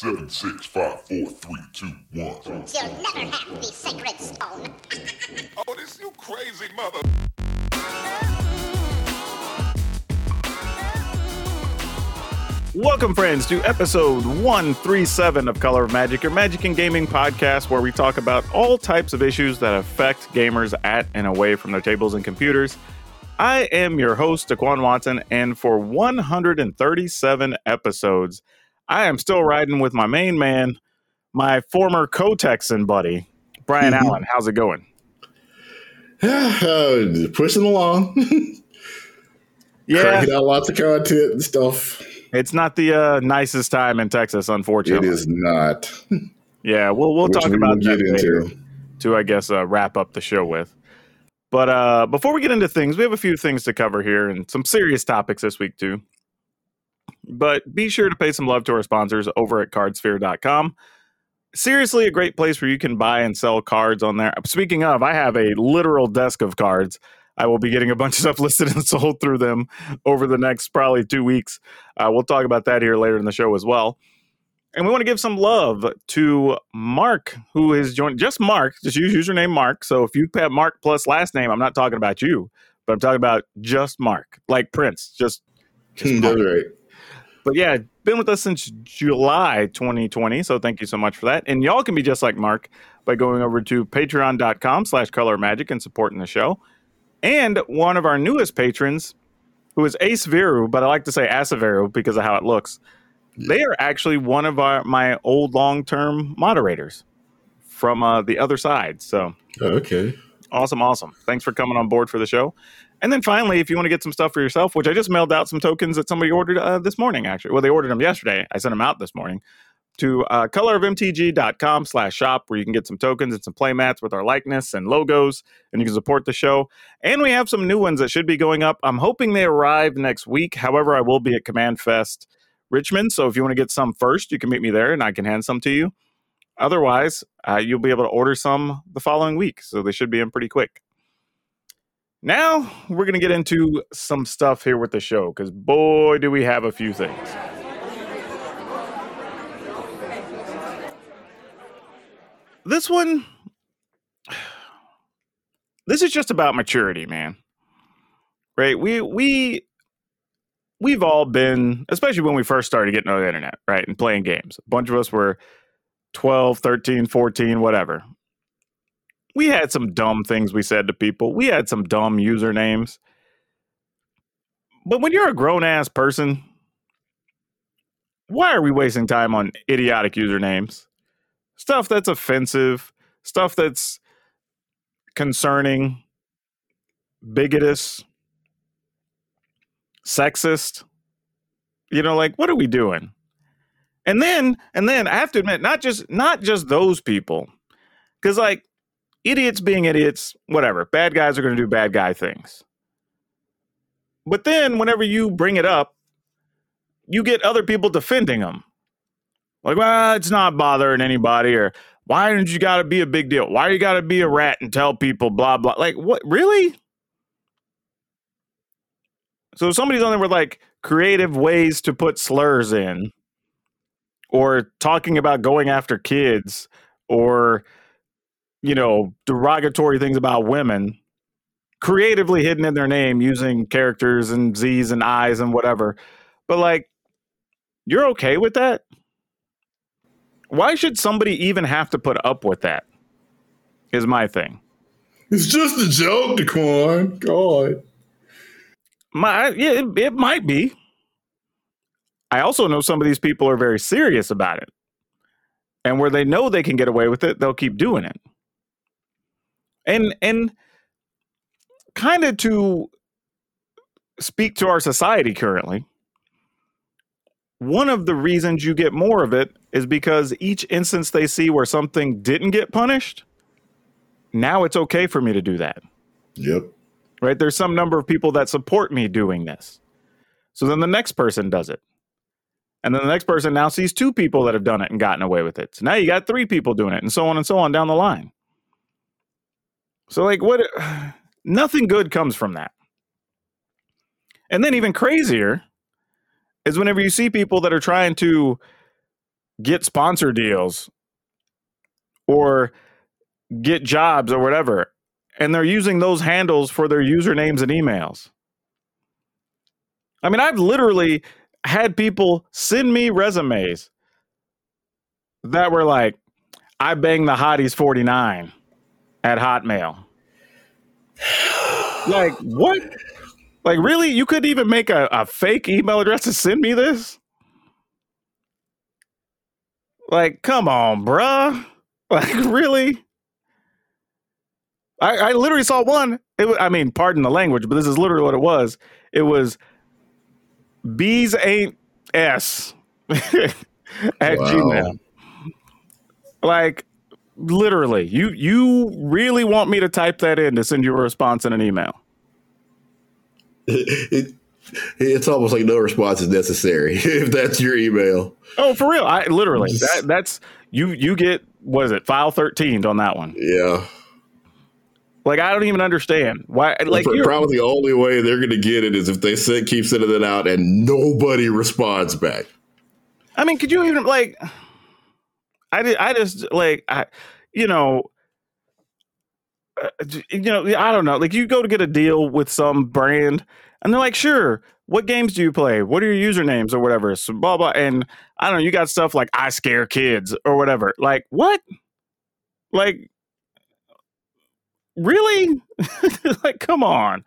Seven, six, five, four, three, two, one. You'll never have the sacred stone. Oh, this you crazy mother. Welcome, friends, to episode 137 of Color of Magic, your magic and gaming podcast, where we talk about all types of issues that affect gamers at and away from their tables and computers. I am your host, Daquan Watson, and for 137 episodes, I am still riding with my main man, my former co Texan buddy, Brian Mhm. Allen. How's it going? Uh, pushing along, Yeah, out lots of content and stuff. it's not the uh, nicest time in Texas, unfortunately. It is not. Yeah, we'll we'll which talk we about that get later. into. to I guess uh, wrap up the show with. But uh, before we get into things, we have a few things to cover here and some serious topics this week too. But be sure to pay some love to our sponsors over at cardsphere.com. Seriously, a great place where you can buy and sell cards on there. Speaking of, I have a literal desk of cards. I will be getting a bunch of stuff listed and sold through them over the next probably two weeks. Uh, we'll talk about that here later in the show as well. And we want to give some love to Mark, who has joined. Just Mark, just use username Mark. So if you have Mark plus last name, I'm not talking about you, but I'm talking about just Mark, like Prince. Just, just Hmm, Mark. That's right. But yeah, been with us since July 2020. So thank you so much for that. And y'all can be just like Mark by going over to patreon.com slash color magic and supporting the show. And one of our newest patrons, who is Ace Viru, but I like to say Asaveru because of how it looks. They are actually one of our my old long term moderators from uh, the other side. So okay. Awesome, awesome. Thanks for coming on board for the show. And then finally, if you want to get some stuff for yourself, which I just mailed out some tokens that somebody ordered uh, this morning, actually. Well, they ordered them yesterday. I sent them out this morning to uh, colorofmtg.com slash shop where you can get some tokens and some play mats with our likeness and logos and you can support the show. And we have some new ones that should be going up. I'm hoping they arrive next week. However, I will be at Command Fest Richmond. So if you want to get some first, you can meet me there and I can hand some to you. Otherwise, uh, you'll be able to order some the following week. So they should be in pretty quick. Now we're going to get into some stuff here with the show because boy, do we have a few things. This one, this is just about maturity, man. Right? We, we, we've all been, especially when we first started getting on the internet, right? And playing games. A bunch of us were 12, 13, 14, whatever. We had some dumb things we said to people. We had some dumb usernames. But when you're a grown ass person, why are we wasting time on idiotic usernames? Stuff that's offensive, stuff that's concerning, bigotous, sexist. You know, like what are we doing? And then, and then I have to admit, not just not just those people, because like idiots being idiots, whatever. Bad guys are going to do bad guy things. But then, whenever you bring it up, you get other people defending them. Like, well, it's not bothering anybody, or why didn't you got to be a big deal? Why you got to be a rat and tell people blah blah? Like, what? Really? So somebody's on there with like creative ways to put slurs in, or talking about going after kids, or you know, derogatory things about women, creatively hidden in their name using characters and Z's and I's and whatever. But like, you're okay with that? Why should somebody even have to put up with that? Is my thing. It's just a joke, Daquan. God. My yeah, it, it might be. I also know some of these people are very serious about it. And where they know they can get away with it, they'll keep doing it. And and kind of to speak to our society currently, one of the reasons you get more of it is because each instance they see where something didn't get punished, now it's okay for me to do that Yep. right? There's some number of people that support me doing this. So then the next person does it. And then the next person now sees two people that have done it and gotten away with it. So now you got three people doing it and so on and so on down the line. So, like, what? Nothing good comes from that. And then, even crazier is whenever you see people that are trying to get sponsor deals or get jobs or whatever. And they're using those handles for their usernames and emails. I mean, I've literally had people send me resumes that were like, I banged the hotties 49 at Hotmail. like, what? Like, really? You couldn't even make a, a fake email address to send me this? Like, come on, bruh. Like, really? I, I literally saw one. It was, I mean, pardon the language, but this is literally what it was. It was bees ain't s at Wow. Gmail. Like, literally, you you really want me to type that in to send you a response in an email? It, it's almost like no response is necessary if that's your email. Oh, for real? I literally that that's you you get what is it file 13 on that one Yeah. like i don't even understand why like probably the only way they're going to get it is if they send, keep sending it out and nobody responds back. i mean could you even like i did i just like i you know uh, you know i don't know like you go to get a deal with some brand and they're like sure what games do you play? What are your usernames or whatever? So blah blah and i don't know you got stuff like i scare kids or whatever like what? Like really? Like come on.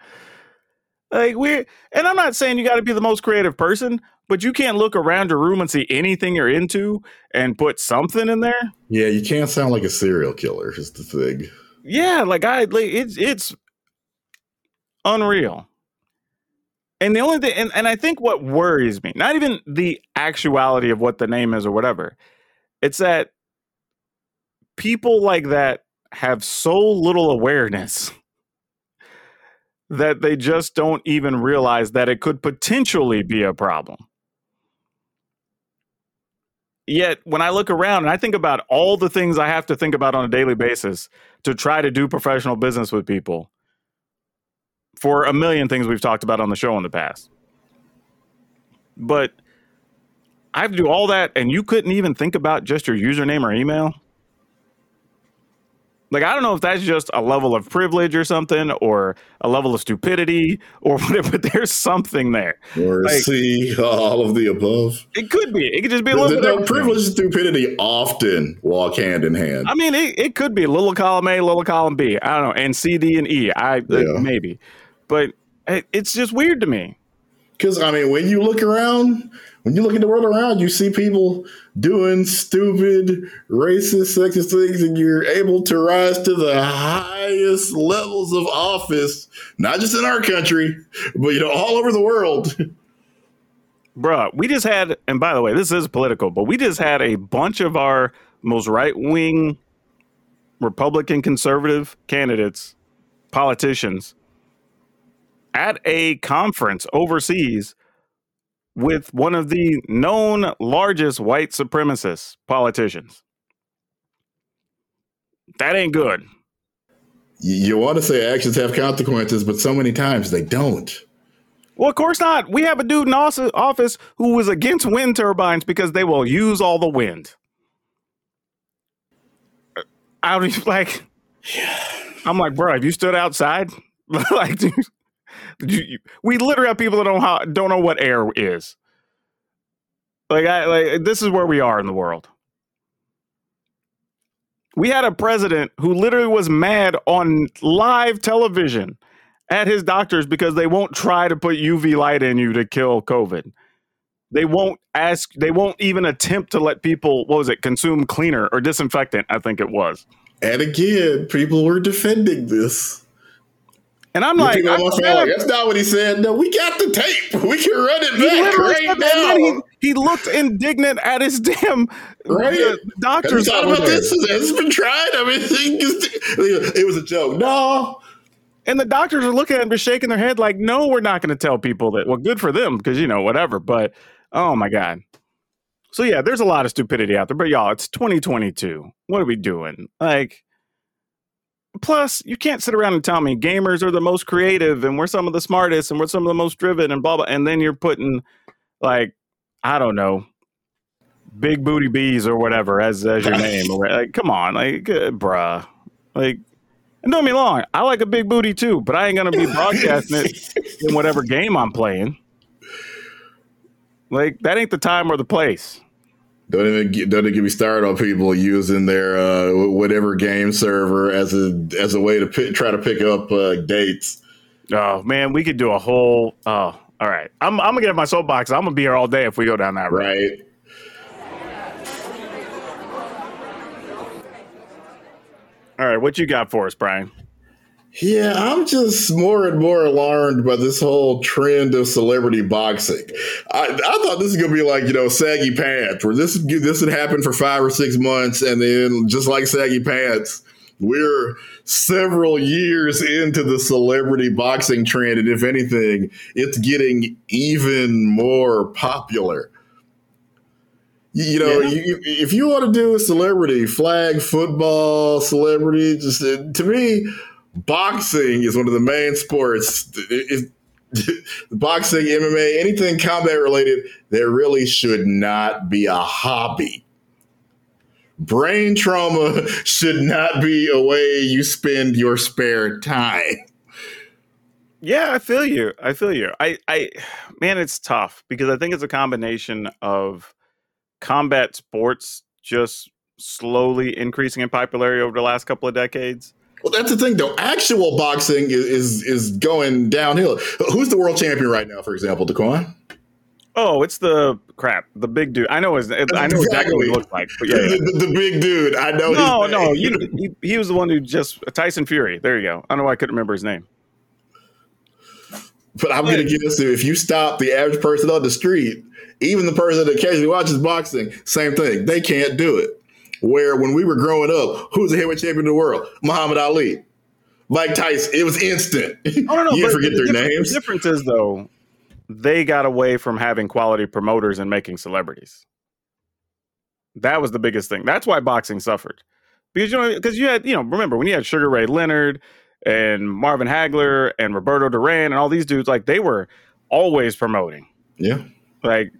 Like we're and i'm not saying you got to be the most creative person but you can't look around your room and see anything you're into and put something in there? Yeah, you can't sound like a serial killer, is the thing. yeah like i like it's it's unreal. And the only thing and, and i think what worries me not even the actuality of what the name is or whatever it's that people like that have so little awareness that they just don't even realize that it could potentially be a problem yet when i look around and i think about all the things i have to think about on a daily basis to try to do professional business with people for a million things we've talked about on the show in the past. But I have to do all that, and you couldn't even think about just your username or email. Like, I don't know if that's just a level of privilege or something, or a level of stupidity, or whatever, but there's something there. Or Like- see all of the above. It could be. It could just be a little bit the of privilege and stupidity often walk hand in hand. I mean, it, it could be little column A, little column B. I don't know, and C, D, and E. I uh, Yeah. maybe, but it, it's just weird to me. Because I mean, when you look around, when you look at the world around, you see people doing stupid, racist, sexist things, and you're able to rise to the highest levels of office, not just in our country, but you know, all over the world. Bruh, we just had, and by the way, this is political, but we just had a bunch of our most right wing Republican conservative candidates, politicians, at a conference overseas with one of the known largest white supremacist politicians. That ain't good. You, want to say actions have consequences, but so many times they don't. Well, of course not. We have a dude in office who was against wind turbines because they will use all the wind. I don't even like. I'm like, bro, have you stood outside? like, dude, did you, you- we literally have people that don't how, don't know what air is. Like, I like this is where we are in the world. We had a president who literally was mad on live television at his doctors because they won't try to put UV light in you to kill COVID. They won't ask, they won't even attempt to let people, what was it, consume cleaner or disinfectant, I think it was. And again, people were defending this. And I'm You like, I'm like, that's not what he said. No, we got the tape. We can run it back right said and then now. He, he looked indignant at his damn Right? uh, Have doctors. thought about this? Has been tried? I mean, it was a joke. No, And the doctors are looking at him, shaking their head, like, no, we're not going to tell people that. Well, good for them, because, you know, whatever. But, oh my God. So, yeah, there's a lot of stupidity out there. But, y'all, it's 2022. What are we doing? Like, plus, you can't sit around and tell me gamers are the most creative and we're some of the smartest and we're some of the most driven and blah, blah. And then you're putting, like, I don't know, Big Booty Bees or whatever as as your name. Like, come on, like, uh, bruh, like. And don't me wrong, I like a big booty too, but I ain't gonna be broadcasting it in whatever game I'm playing. Like that ain't the time or the place. Don't even get, don't even get me started on people using their uh, whatever game server as a as a way to pick, try to pick up uh, dates. Oh man, we could do a whole. Oh, all right. I'm I'm gonna get in my soapbox. I'm gonna be here all day if we go down that road. Right. All right, what you got for us, Brian? Yeah, I'm just more and more alarmed by this whole trend of celebrity boxing. I, I thought this was gonna be like you know saggy pants, where this this would happen for five or six months, and then just like saggy pants, we're several years into the celebrity boxing trend, and if anything, it's getting even more popular. You know, yeah. you, if you want to do a celebrity flag football celebrity, just uh, to me boxing is one of the main sports. It, it, boxing, MMA, anything combat related, there really should not be a hobby. Brain trauma should not be a way you spend your spare time. Yeah, I feel you. I feel you. I, I, man, it's tough because I think it's a combination of combat sports just slowly increasing in popularity over the last couple of decades well, that's the thing, though. Actual boxing is, is, is going downhill. Who's the world champion right now, for example, Daquan? Oh, it's the crap, the big dude. I know his. I know exactly what he looks like. But yeah, yeah. The, the, big dude. I know. No, no, you, he, he was the one who just Tyson Fury. There you go. I don't know why I couldn't remember his name. But I'm going to guess if you stop the average person on the street, even the person that occasionally watches boxing, same thing. They can't do it where when we were growing up, who's the heavyweight champion of the world? Muhammad Ali. Mike Tyson. It was instant. Oh, no, no, you forget the their names. The difference is though, they got away from having quality promoters and making celebrities. That was the biggest thing. That's why boxing suffered. Because you know, because you had, you know, remember when you had Sugar Ray Leonard and Marvin Hagler and Roberto Duran and all these dudes, like they were always promoting. Yeah. Like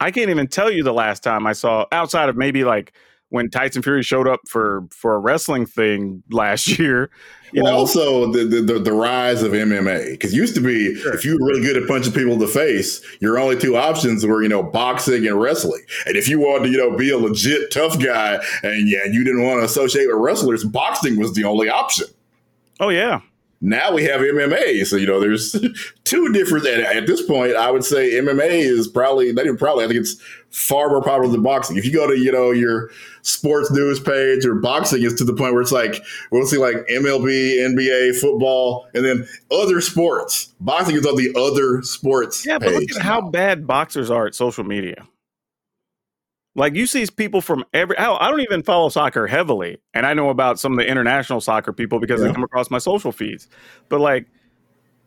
I can't even tell you the last time I saw outside of maybe like when Tyson Fury showed up for for a wrestling thing last year. You well, know? also the, the, the rise of MMA because used to be sure. if you were really good at punching people in the face, your only two options were you know boxing and wrestling. And if you wanted to you know be a legit tough guy and yeah, you didn't want to associate with wrestlers, boxing was the only option. Oh yeah, now we have MMA. So, you know, there's two different, at this point, I would say MMA is probably, not even probably, I think it's far more popular than boxing. If you go to, you know, your sports news page or boxing is to the point where it's like, we'll see like MLB, NBA, football, and then other sports. Boxing is on the other sports. Yeah, but look at how bad boxers are at social media. Like you see people from every. I don't even follow soccer heavily, and I know about some of the international soccer people because yeah. they come across my social feeds. But like,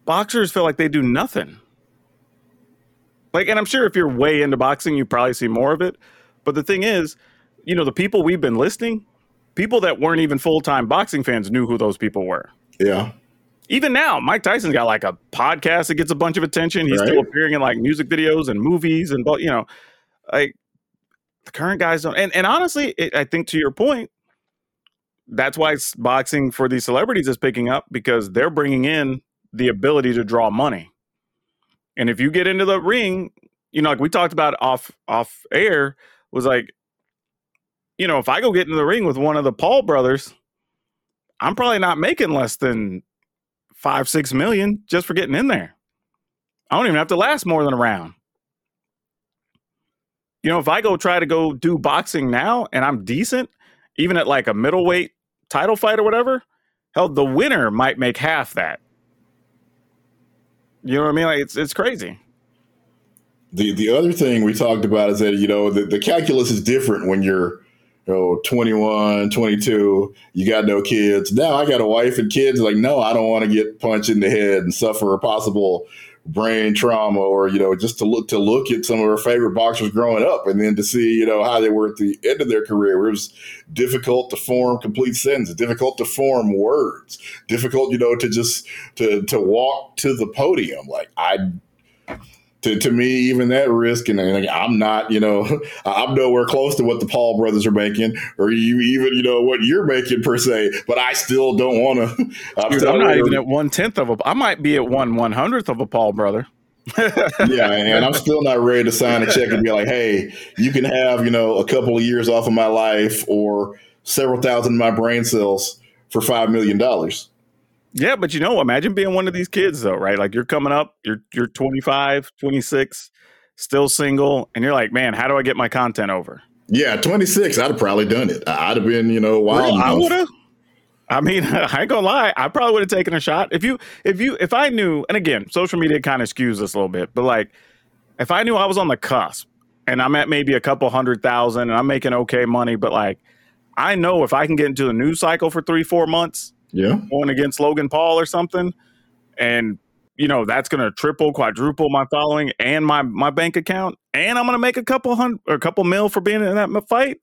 boxers feel like they do nothing. Like, and I'm sure if you're way into boxing, you probably see more of it. But the thing is, you know, the people we've been listing, people that weren't even full time boxing fans knew who those people were. Yeah. Even now, Mike Tyson's got like a podcast that gets a bunch of attention. He's right. still appearing in like music videos and movies and, but you know, like the current guys don't. And and honestly, it, I think to your point, that's why boxing for these celebrities is picking up because they're bringing in the ability to draw money. And if you get into the ring, you know, like we talked about off off air, was like, you know, if I go get in the ring with one of the Paul brothers, I'm probably not making less than five, six million just for getting in there. I don't even have to last more than a round. You know, if I go try to go do boxing now and I'm decent, even at like a middleweight title fight or whatever, hell, the winner might make half that. You know what I mean? Like it's it's crazy. The the other thing we talked about is that you know the, the calculus is different when you're you know 21 22 you got no kids now i got a wife and kids like no i don't want to get punched in the head and suffer a possible brain trauma or you know just to look to look at some of our favorite boxers growing up and then to see you know how they were at the end of their career. It was difficult to form complete sentences difficult to form words difficult you know to just to to walk to the podium. Like i to, to me, even that risk, and, and I'm not, you know, I'm nowhere close to what the Paul brothers are making, or you even, you know, what you're making per se. But I still don't want to. I'm, Dude, I'm not even at one tenth of a. I might be at one one hundredth of a Paul brother. yeah, and I'm still not ready to sign a check and be like, "Hey, you can have, you know, a couple of years off of my life or several thousand of my brain cells for five million dollars." Yeah, but you know, imagine being one of these kids though, right? Like you're coming up, you're you're 25, 26, still single, and you're like, man, how do I get my content over? Yeah, 26, I'd have probably done it. I'd have been, you know, wild. I would have. I mean, I ain't gonna lie. I probably would have taken a shot if you, if you, if I knew. And again, social media kind of skews this a little bit, but like, if I knew I was on the cusp and I'm at maybe a couple hundred thousand and I'm making okay money, but like, I know if I can get into the news cycle for three, four months, yeah, going against Logan Paul or something, and you know that's going to triple, quadruple my following and my my bank account, and I'm going to make a couple hundred or a couple mil for being in that fight.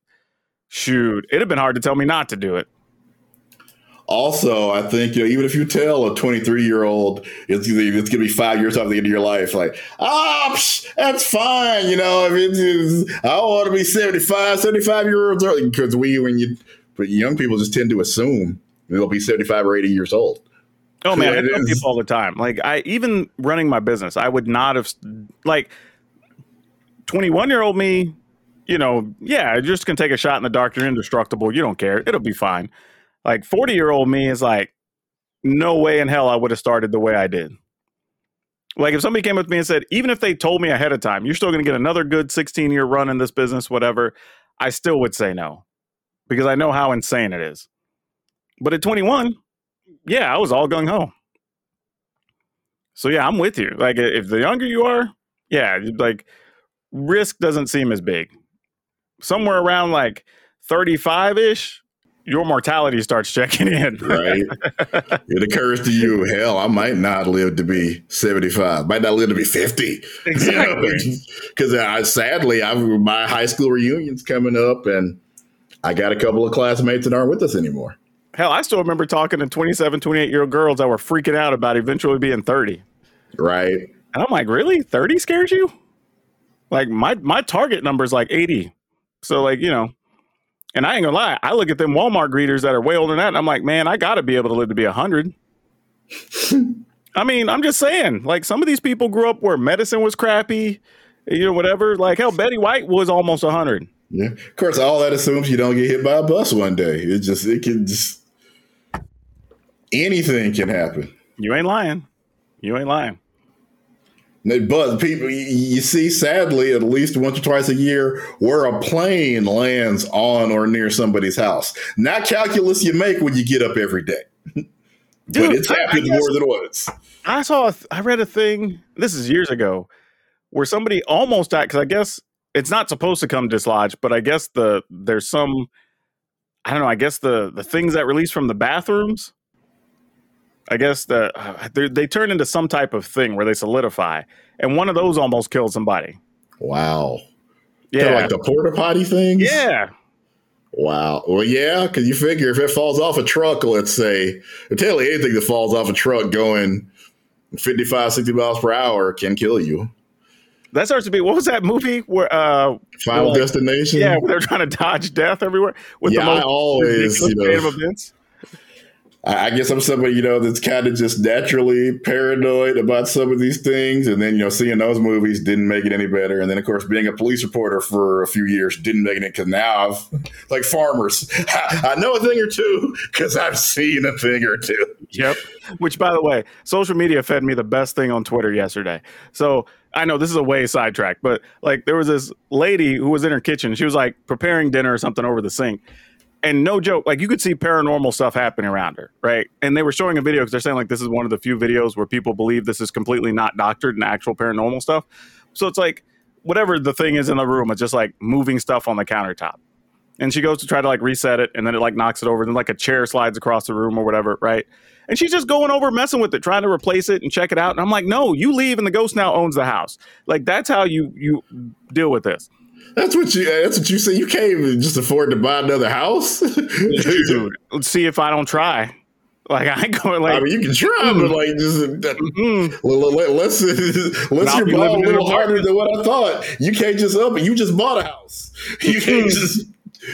Shoot, it'd have been hard to tell me not to do it. Also, I think you know, even if you tell a 23 year old it's, it's gonna be five years off the end of your life, like ah, oh, that's fine. You know, I mean, I want to be 75, 75 year olds because we when you but young people just tend to assume they'll be 75 or 80 years old. Oh man, I tell people all the time. Like I even running my business, I would not have like 21 year old me, you know, yeah, you're just gonna take a shot in the dark, you're indestructible, you don't care, it'll be fine. Like 40 year old me is like, no way in hell I would have started the way I did. Like if somebody came up to me and said, even if they told me ahead of time, you're still gonna get another good 16 year run in this business, whatever, I still would say no. Because I know how insane it is. But at 21, yeah, I was all gung ho. So yeah, I'm with you. Like if the younger you are, yeah, like risk doesn't seem as big. Somewhere around like 35 ish, your mortality starts checking in. right. It occurs to you, hell, I might not live to be 75, might not live to be 50. Exactly. Because you know? I sadly, I've my high school reunion's coming up and I got a couple of classmates that aren't with us anymore. Hell, I still remember talking to 27, 28 year old girls that were freaking out about eventually being 30. Right. And I'm like, really? 30 scares you? Like my my target number is like 80. So like, you know, and I ain't gonna lie, I look at them Walmart greeters that are way older than that, and I'm like, man, I gotta be able to live to be hundred. I mean, I'm just saying, like some of these people grew up where medicine was crappy, you know, whatever. Like hell, Betty White was almost hundred. Yeah. Of course, all that assumes you don't get hit by a bus one day. It just it can just anything can happen. You ain't lying. You ain't lying. But people, you see, sadly, at least once or twice a year, where a plane lands on or near somebody's house. Not calculus you make when you get up every day. Dude, but it's happened more than once. I saw, I read a thing, this is years ago, where somebody almost died because I guess it's not supposed to come dislodged, but I guess the there's some, I don't know, I guess the the things that release from the bathrooms I guess the uh, they turn into some type of thing where they solidify, and one of those almost killed somebody. Wow. Yeah, like the porta potty things. Yeah. Wow. Well, yeah, because you figure if it falls off a truck, let's say, tell you anything that falls off a truck going 55, 60 miles per hour can kill you. That starts to be what was that movie where uh Final Destination? Yeah, where they're trying to dodge death everywhere with yeah, the most I always you know, events. I guess I'm somebody, you know, that's kind of just naturally paranoid about some of these things. And then, you know, seeing those movies didn't make it any better. And then, of course, being a police reporter for a few years didn't make it because now I've, like farmers, I know a thing or two because I've seen a thing or two. Yep. Which, by the way, social media fed me the best thing on Twitter yesterday. So I know this is a way sidetrack, but like there was this lady who was in her kitchen. She was like preparing dinner or something over the sink and no joke, like you could see paranormal stuff happening around her, right? And they were showing a video because they're saying like this is one of the few videos where people believe this is completely not doctored and actual paranormal stuff. So it's like whatever the thing is in the room, it's just like moving stuff on the countertop. And she goes to try to like reset it, and then it like knocks it over. Then like a chair slides across the room or whatever, right? And she's just going over messing with it, trying to replace it and check it out. And I'm like, no, you leave, and the ghost now owns the house. Like that's how you you deal with this. That's what you. That's what you say. You can't even just afford to buy another house. Let's see if I don't try. Like I going like I mean, you can try, but like, just uh, mm, well, let, let's let's your ball a little harder than what I thought. You can't just up. You just bought a house. You can't just.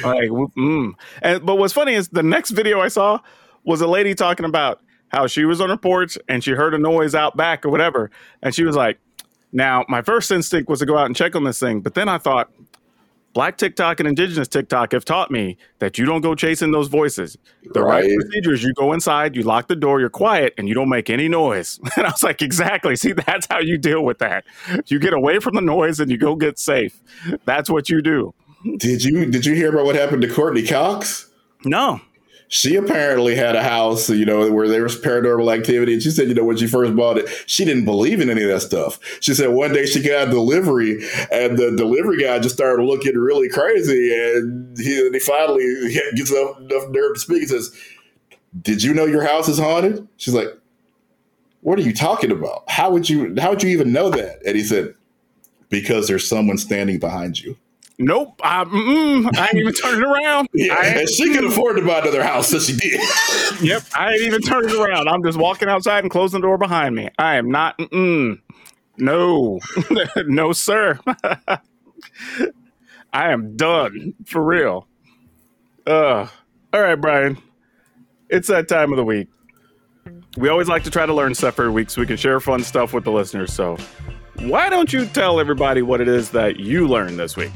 like mm. and but what's funny is the next video I saw was a lady talking about how she was on her porch and she heard a noise out back or whatever, and she was like, "Now my first instinct was to go out and check on this thing, but then I thought." Black TikTok and Indigenous TikTok have taught me that you don't go chasing those voices. The right, Right. procedure is you go inside, you lock the door, you're quiet, and you don't make any noise. And I was like, exactly. See, that's how you deal with that. You get away from the noise and you go get safe. That's what you do. Did you did you hear about what happened to Courteney Cox? No. She apparently had a house, you know, where there was paranormal activity. And she said, you know, when she first bought it, she didn't believe in any of that stuff. She said one day she got a delivery and the delivery guy just started looking really crazy. And he, he finally gets up enough nerve to speak and says, Did you know your house is haunted? She's like, What are you talking about? How would you how would you even know that? And he said, Because there's someone standing behind you. Nope. I, I ain't even turning around. Yeah, and she could afford to buy another house, so she did. Yep, I ain't even turning around. I'm just walking outside and closing the door behind me. I am not. Mm-mm. No, no, sir. I am done for real. Uh, all right, Brian. It's that time of the week. We always like to try to learn stuff every week so we can share fun stuff with the listeners. So, why don't you tell everybody what it is that you learned this week?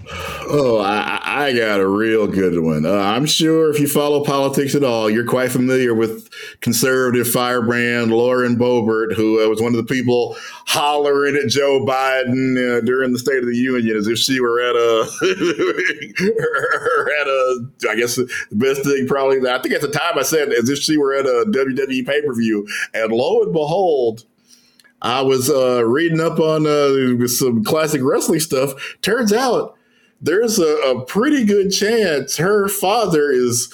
Oh, I, I got a real good one. Uh, I'm sure if you follow politics at all, you're quite familiar with conservative firebrand Lauren Boebert, who uh, was one of the people hollering at Joe Biden uh, during the State of the Union as if she were at a, at a, I guess the best thing probably, I think at the time I said as if she were at a WWE pay per view. And lo and behold, I was uh, reading up on uh, some classic wrestling stuff. Turns out there's a, a pretty good chance her father is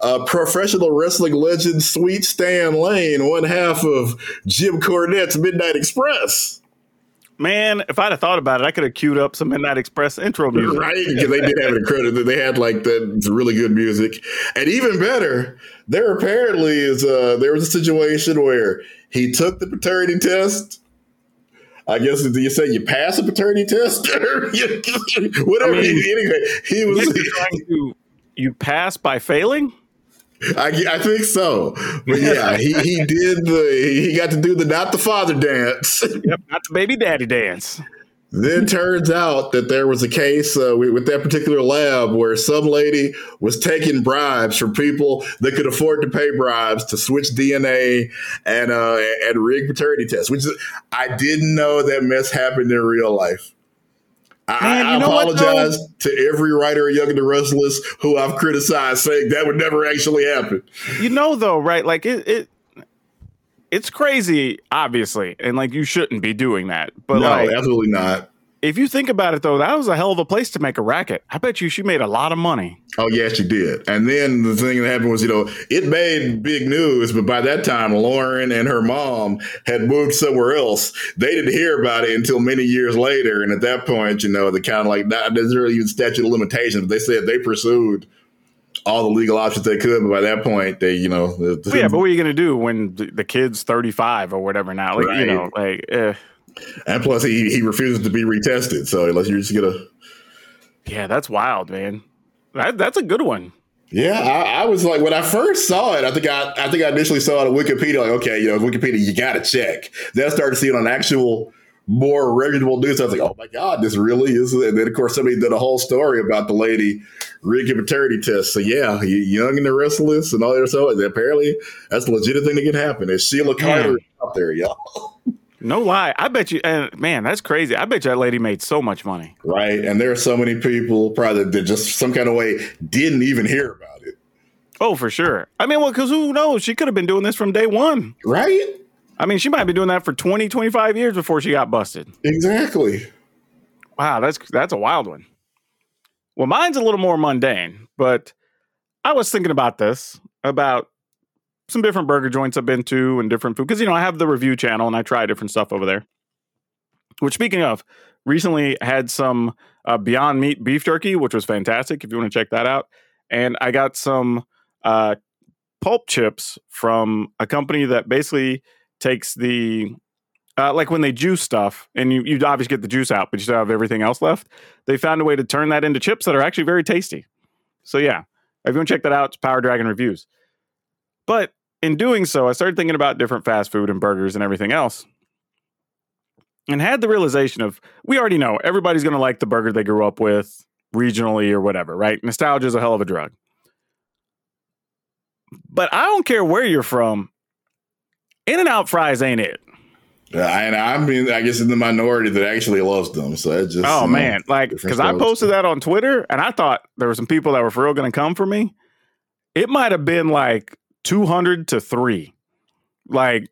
uh, professional wrestling legend Sweet Stan Lane, one half of Jim Cornette's Midnight Express. Man, if I'd have thought about it, I could have queued up some Midnight Express intro music. Right? Because they did have an incredible, they had like that really good music. And even better, there apparently is a, there was a situation where he took the paternity test. I guess do you say you pass a paternity test? Whatever. I mean, anyway, he was. trying to you pass by failing. I, I think so. But yeah, he, he did the he got to do the not the father dance. Yep, not the baby daddy dance. Then turns out that there was a case uh, with, that particular lab where some lady was taking bribes from people that could afford to pay bribes to switch DNA and uh, and rig paternity tests. Which is, I didn't know that mess happened in real life. I, Man, I you know what, apologize to every writer of Young and the Restless who I've criticized, saying that would never actually happen. You know, though, right? Like it, it it's crazy, obviously, and like you shouldn't be doing that. But no, like, absolutely not. if you think about it, though, that was a hell of a place to make a racket. I bet you she made a lot of money. Oh yes, she did. And then the thing that happened was, you know, it made big news, but by that time, Lauren and her mom had moved somewhere else. They didn't hear about it until many years later. And at that point, you know, the kind of like not there's really even statute of limitations. They said they pursued all the legal options they could, but by that point, they, you know, the, yeah, but what are you gonna do when the, the kid's thirty five or whatever now? Like you know, like eh. and plus he he refuses to be retested. So unless you're just gonna yeah, that's wild, man. That that's a good one. Yeah, I, I was like when I first saw it. I think I, I think I initially saw it on Wikipedia. Like, okay, you know, Wikipedia, you got to check. Then I started seeing on actual, more reputable news. I was like, oh my god, this really is. And then of course somebody did a whole story about the lady rigging paternity tests. So yeah, young and the restless and all that stuff. And apparently, that's a legitimate thing that can happen. Is Sheila Carter out there, y'all? No lie. I bet you. And man, that's crazy. I bet you that lady made so much money. Right? And there are so many people probably that just some kind of way didn't even hear about it. Oh, for sure. I mean, well, because who knows? She could have been doing this from day one. Right? I mean, she might be doing that for 20, 25 years before she got busted. Exactly. Wow, that's that's a wild one. Well, mine's a little more mundane, but I was thinking about this about some different burger joints I've been to and different food because you know I have the review channel and I try different stuff over there. Which, speaking of, recently had some uh, Beyond Meat beef jerky, which was fantastic. If you want to check that out, and I got some uh, pulp chips from a company that basically takes the uh, like when they juice stuff and you, you obviously get the juice out, but you still have everything else left. They found a way to turn that into chips that are actually very tasty. So yeah, everyone check that out. It's Power Dragon Reviews. But in doing so, I started thinking about different fast food and burgers and everything else. And had the realization of we already know everybody's going to like the burger they grew up with regionally or whatever, right? Nostalgia is a hell of a drug. But I don't care where you're from. In and out fries ain't it. Yeah, and I mean, I guess in the minority that actually loves them. So it just Oh you know, man, like because I posted that on Twitter and I thought there were some people that were for real going to come for me. It might have been like 200 to 3. Like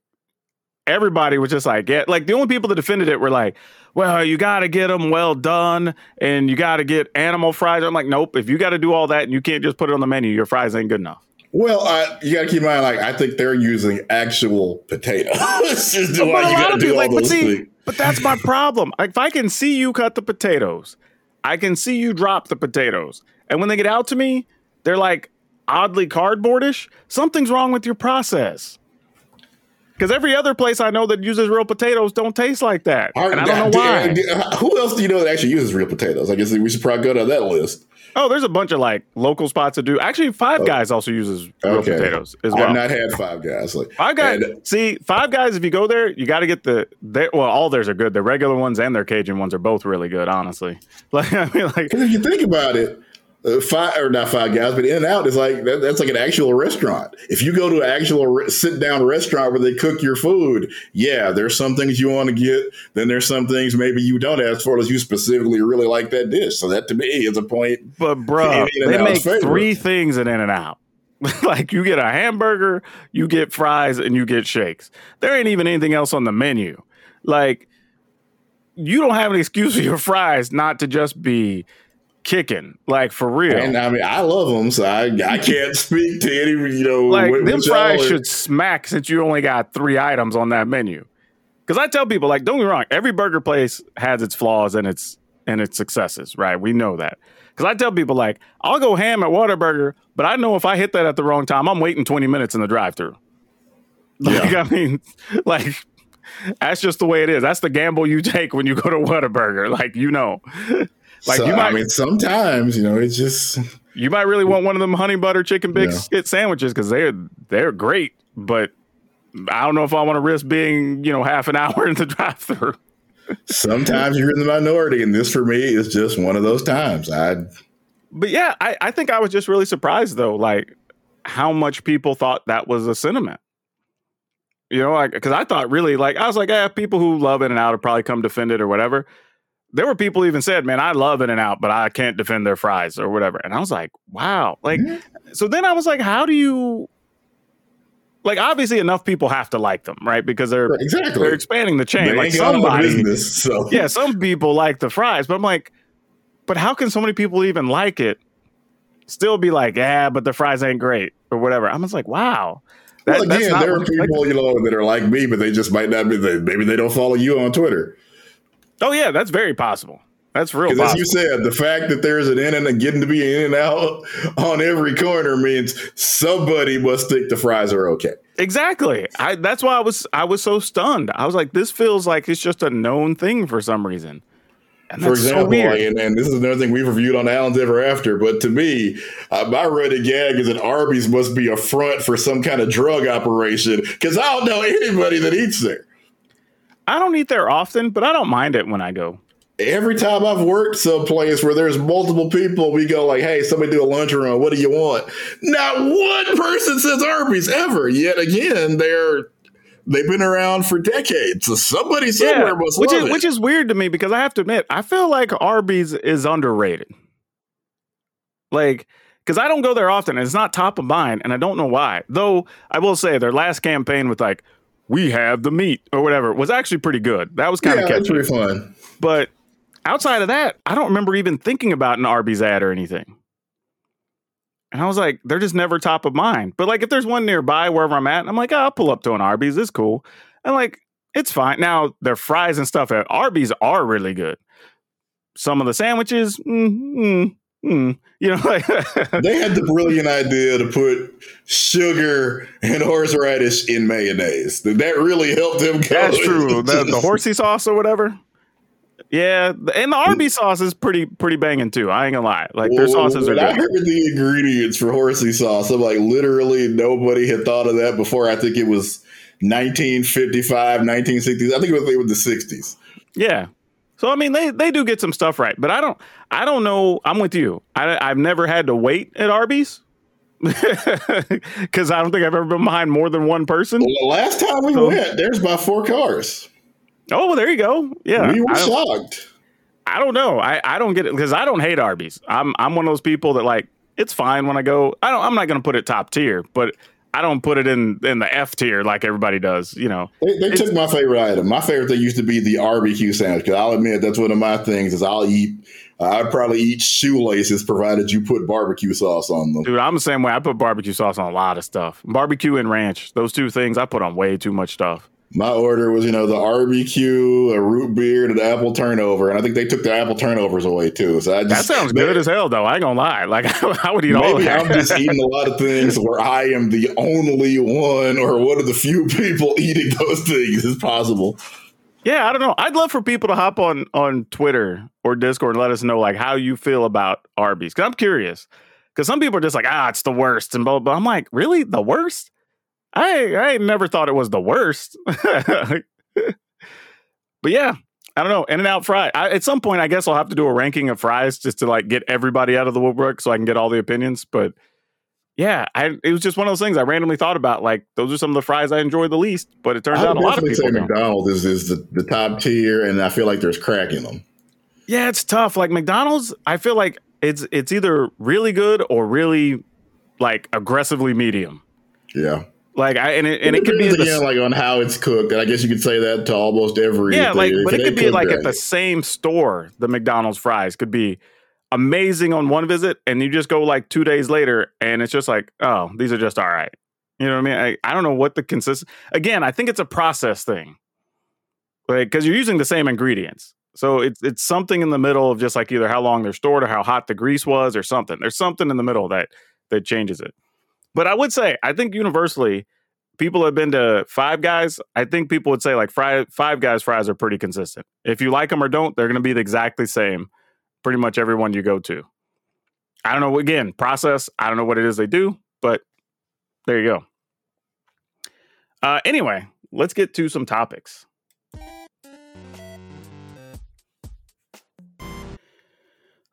everybody was just like, yeah, like the only people that defended it were like, well, you got to get them well done and you got to get animal fries. I'm like, nope, if you got to do all that and you can't just put it on the menu, your fries ain't good enough. Well, I, you got to keep in mind, like I think they're using actual potatoes. Just But why a you lot of people, like, but see, things. but that's my problem. Like, if I can see you cut the potatoes, I can see you drop the potatoes, and when they get out to me, they're like oddly cardboardish. Something's wrong with your process. Because every other place I know that uses real potatoes don't taste like that, Are- and I don't know why. d- uh, Who else do you know that actually uses real potatoes? I guess we should probably go to that list. Oh, there's a bunch of like local spots that do. Actually, Five oh. Guys also uses real Okay. potatoes as well. I've not had Five Guys. Like Five guys. and- see, Five Guys. If you go there, you got to get the. They, well, all theirs are good. The regular ones and their Cajun ones are both really good. Honestly, like I mean, like if you think about it, uh, five or not five guys, but In and Out is like that, that's like an actual restaurant. If you go to an actual re- sit down restaurant where they cook your food, yeah, there's some things you want to get. Then there's some things maybe you don't as far as you specifically really like that dish. So that to me is a point. But bro, they make favorite. three things in In and Out. like you get a hamburger, you get fries, and you get shakes. There ain't even anything else on the menu. Like you don't have an excuse for your fries not to just be kicking. Like for real. And I mean, I love them, so I I can't speak to any you know. like what- them fries should smack since you only got three items on that menu. Because I tell people, like, don't get me wrong, every burger place has its flaws and its and its successes, right? We know that. Because I tell people, like, I'll go ham at Whataburger, but I know if I hit that at the wrong time, I'm waiting 20 minutes in the drive-through. Like, I mean, like, that's just the way it is. That's the gamble you take when you go to Whataburger. Like, you know, like so, you might I mean, sometimes you know it's just you might really want one of them honey butter chicken big Yeah. sandwiches because they're they're great, but I don't know if I want to risk being you know half an hour in the drive through. sometimes you're in the minority, and this for me is just one of those times. I But yeah, I, I think I was just really surprised though, like how much people thought that was a sentiment. You know, like because I thought really like I was like, eh, people who love In and Out would probably come defend it or whatever. There were people who even said, "Man, I love In and Out, but I can't defend their fries or whatever." And I was like, "Wow!" Like, mm-hmm. so then I was like, "How do you?" Like, obviously, enough people have to like them, right? Because they're exactly. they're expanding the chain. They like ain't got no somebody, business, so yeah, some people like the fries, but I'm like, but how can so many people even like it? Still be like, yeah, but the fries ain't great or whatever. I'm just like, wow. That- well, that's again, there are what- like- people you know that are like me, but they just might not be. They, maybe they don't follow you on Twitter. Oh yeah, that's very possible. That's real Because as you said, the fact that there's an in and getting to be in and out on every corner means somebody must think the fries are okay. Exactly. I that's why I was I was so stunned. I was like, this feels like it's just a known thing for some reason. And For example, so and, and this is another thing we've reviewed on Allen's Ever After, but to me, uh, my running gag is that Arby's must be a front for some kind of drug operation because I don't know anybody that eats there. I don't eat there often, but I don't mind it when I go. Every time I've worked someplace where there's multiple people, we go like, "Hey, somebody do a lunch run. What do you want?" Not one person says Arby's ever. Yet again, they're they've been around for decades, so somebody somewhere must which love is it. which is weird to me because I have to admit, I feel like Arby's is underrated. Like, because I don't go there often, and it's not top of mind, and I don't know why. Though I will say their last campaign with like, "We have the meat" or whatever was actually pretty good. That was kind yeah, of catchy. pretty fun. But outside of that, I don't remember even thinking about an Arby's ad or anything. And I was like, they're just never top of mind. But like, if there's one nearby wherever I'm at, I'm like, oh, I'll pull up to an Arby's. It's cool. And like, it's fine. Now, their fries and stuff at Arby's are really good. Some of the sandwiches, mm, mm, hmm, you know, like They had the brilliant idea to put sugar and horseradish in mayonnaise. That really helped them. That's true. The, the horsey sauce or whatever. Yeah, and the Arby's sauce is pretty pretty banging too. I ain't gonna lie. Like their Well, sauces are when I good. heard the ingredients for horsey sauce. I'm like, literally nobody had thought of that before. I think it was 1955, 1960s. I think it was, it was the 60s. Yeah. So I mean, they they do get some stuff right, but I don't I don't know. I'm with you. I I've never had to wait at Arby's because I don't think I've ever been behind more than one person. Well, the last time we So- went, there's about four cars. Oh, well, there you go. Yeah, we were I shocked. I don't know. I, I don't get it because I don't hate Arby's. I'm I'm one of those people that like it's fine when I go. I don't. I'm not going to put it top tier, but I don't put it in in the F tier like everybody does. You know. They, they took my favorite item. My favorite thing used to be the barbecue sandwich. Because I'll admit that's one of my things. Is I'll eat. I'd probably eat shoelaces provided you put barbecue sauce on them. Dude, I'm the same way. I put barbecue sauce on a lot of stuff. Barbecue and ranch. Those two things I put on way too much stuff. My order was, you know, the barbecue, a root beer, and an apple turnover, and I think they took the apple turnovers away too. So I just That sounds good as hell, though. I ain't gonna lie. Like I would eat all Maybe. I'm just eating a lot of things where I am the only one or one of the few people eating those things. It's possible. yeah, I don't know. I'd love for people to hop on on Twitter or Discord and let us know like how you feel about Arby's. Cause I'm curious. Cause some people are just like, ah, it's the worst and blah blah. blah. I'm like, really, the worst? I I never thought it was the worst. but yeah, I don't know. In and out fry. I, at some point, I guess I'll have to do a ranking of fries just to like get everybody out of the woodwork so I can get all the opinions. But yeah, I, it was just one of those things I randomly thought about. Like those are some of the fries I enjoy the least. But it turns I out a lot of people say. McDonald's is, is the, the top tier, and I feel like there's crack in them. Yeah, it's tough. Like McDonald's, I feel like it's it's either really good or really like aggressively medium. Yeah. Like I and it, and it could be the, again, like on how it's cooked, and I guess you could say that to almost every. yeah, like but it could be like at the same store. The McDonald's fries could be amazing on one visit, and you just go like two days later, and it's just like, oh, these are just all right. You know what I mean? I, I don't know what the consist. Again, I think it's a process thing, like because you're using the same ingredients. So it's it's something in the middle of just like either how long they're stored or how hot the grease was or something. There's something in the middle that that changes it. But I would say I think universally, people have been to Five Guys. I think people would say like fry, Five Guys fries are pretty consistent. If you like them or don't, they're going to be the exactly same. Pretty much everyone you go to. I don't know. Again, process. I don't know what it is they do, but there you go. Uh, anyway, let's get to some topics.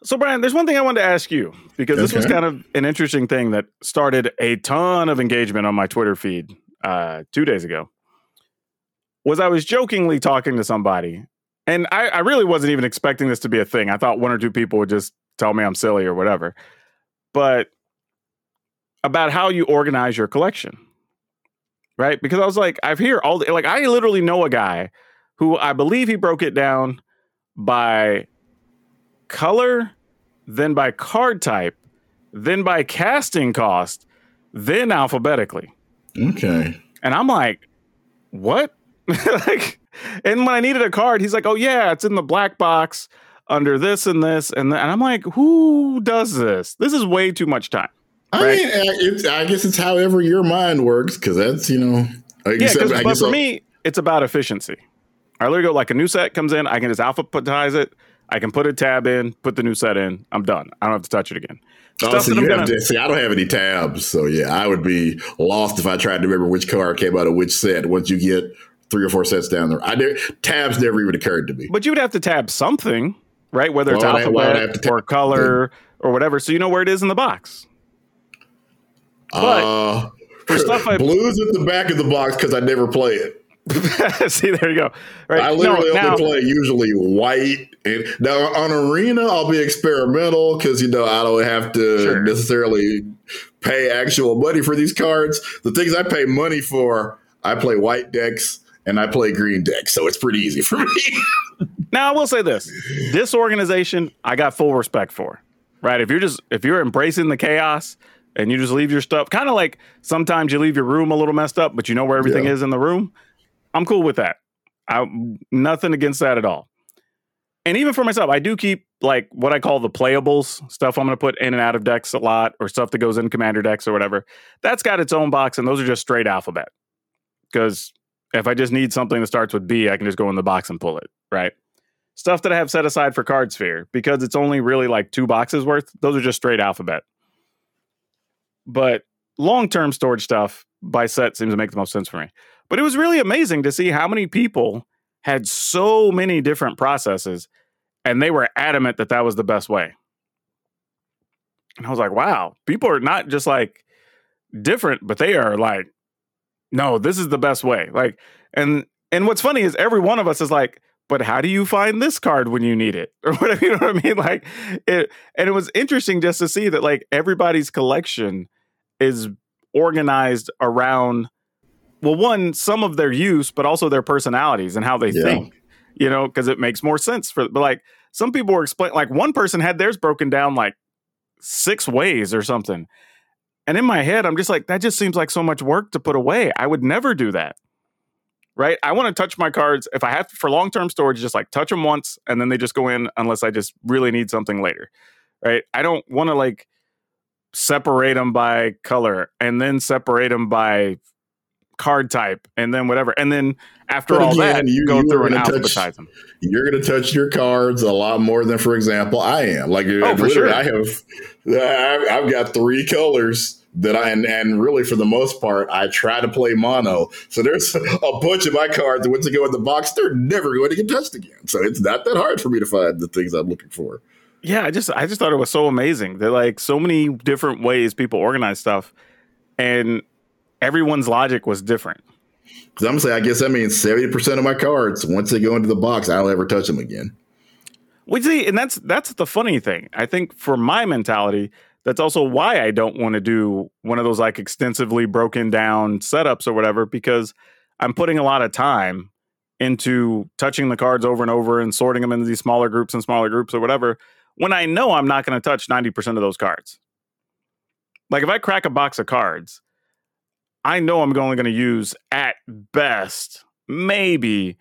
So, Brian, there's one thing I wanted to ask you because this was kind of an interesting thing that started a ton of engagement on my Twitter feed uh, two days ago. Was I was jokingly talking to somebody, and I, I really wasn't even expecting this to be a thing. I thought one or two people would just tell me I'm silly or whatever, but about how you organize your collection, right? Because I was like, I've hear all the, like I literally know a guy who I believe he broke it down by color, then by card type, then by casting cost, then alphabetically. Okay. And I'm like, what? like, and when I needed a card, he's like, oh yeah, it's in the black box under this and this and that. And I'm like, who does this? This is way too much time. I Right. mean, it's, I guess it's however your mind works because that's you know. I Yeah, I but for I'll- me, it's about efficiency. I literally go like a new set comes in, I can just alphabetize it. I can put a tab in, put the new set in. I'm done. I don't have to touch it again. Oh, so you have to, see, I don't have any tabs, so yeah, I would be lost if I tried to remember which card came out of which set. Once you get three or four sets down there, I ne- tabs never even occurred to me. But you would have to tab something, right? Whether it's Why would I- why would I alphabet have to tab- or color or whatever, so you know where it is in the box. But uh, for stuff I- blues at the back of the box because I never play it. See, there you go. Right I No, literally now- only play usually white. And now on arena, I'll be experimental because you know I don't have to Sure. necessarily pay actual money for these cards. The things I pay money for, I play white decks and I play green decks, so it's pretty easy for me. Now I will say this: this organization, I got full respect for. Right? If you're just if you're embracing the chaos and you just leave your stuff, kind of like sometimes you leave your room a little messed up, but you know where everything Yeah. is in the room. I'm cool with that. I nothing against that at all. and even for myself, I do keep like what I call the playables stuff. I'm going to put in and out of decks a lot, or stuff that goes in commander decks or whatever. That's got its own box, and those are just straight alphabet. Because if I just need something that starts with B, I can just go in the box and pull it. Right. Stuff that I have set aside for Card Sphere because it's only really like two boxes worth. Those are just straight alphabet. But long term storage stuff by set seems to make the most sense for me. But it was really amazing to see how many people had so many different processes and they were adamant that that was the best way. And I was like, wow, people are not just like different, but they are like, no, this is the best way. Like, and and what's funny is every one of us is like, but how do you find this card when you need it or whatever you know what i mean like it and it was interesting just to see that like everybody's collection is organized around well one some of their use but also their personalities and how they Yeah. think you know because it makes more sense for but like some people were explaining like one person had theirs broken down like six ways or something and in my head i'm just like that just seems like so much work to put away i would never do that right? I want to touch my cards if I have for long term storage, just like touch them once and then they just go in unless I just really need something later, right? I don't want to like separate them by color and then separate them by card type and then whatever. And then after But all again, that, you- go you through and touch- alphabetize them. You're going to touch your cards a lot more than, for example, I am. Like, Oh, for literally, sure. I have, I've got three colors that I and, and really for the most part, I try to play mono. So there's a bunch of my cards that once they go in the box, they're never going to get touched again. So it's not that hard for me to find the things I'm looking for. Yeah, I just I just thought it was so amazing. That like so many different ways people organize stuff and everyone's logic was different. Because I'm gonna say, I guess that means 70% of my cards, once they go into the box, I'll never touch them again. Well, see, and that's that's the funny thing. I think for my mentality, that's also why I don't want to do one of those like extensively broken down setups or whatever, because I'm putting a lot of time into touching the cards over and over and sorting them into these smaller groups and smaller groups or whatever. When I know I'm not going to touch 90% of those cards. Like if I crack a box of cards, I know I'm only going to use at best maybe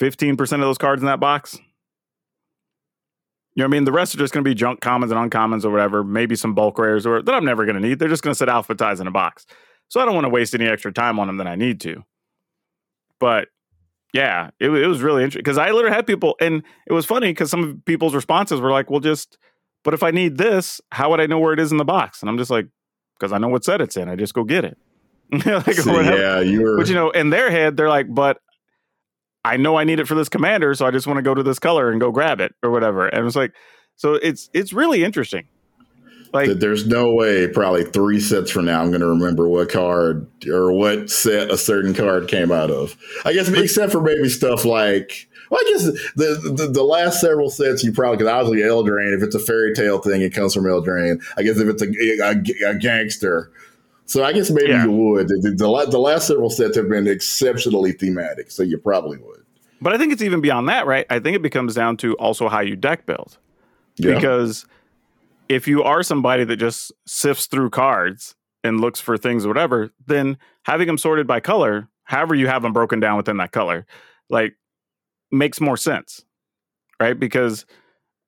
15% of those cards in that box. You know what I mean? The rest are just going to be junk commons and uncommons or whatever, maybe some bulk rares or that I'm never going to need. They're just going to sit alphabetized in a box. So I don't want to waste any extra time on them than I need to. But yeah, it, it was really interesting because I literally had people, and it was funny because some of people's responses were like, well, just, but if I need this, how would I know where it is in the box? And I'm just like, because I know what set it's in. I just go get it. like, or So, whatever. yeah, you're. But you know, in their head, they're like, but I know I need it for this commander, so I just want to go to this color and go grab it or whatever. And it's like, so it's it's really interesting. Like, there's no way probably three sets from now I'm going to remember what card or what set a certain card came out of. I guess except for maybe stuff like well, I guess the the, the last several sets you probably because obviously Eldraine if it's a fairy tale thing it comes from Eldraine. I guess if it's a, a, a gangster. So I guess maybe Yeah. you would. The, the, the last several sets have been exceptionally thematic, so you probably would. but I think it's even beyond that, right? I think it becomes down to also how you deck build. Yeah. Because if you are somebody that just sifts through cards and looks for things or whatever, then having them sorted by color, however you have them broken down within that color, like makes more sense, right? Because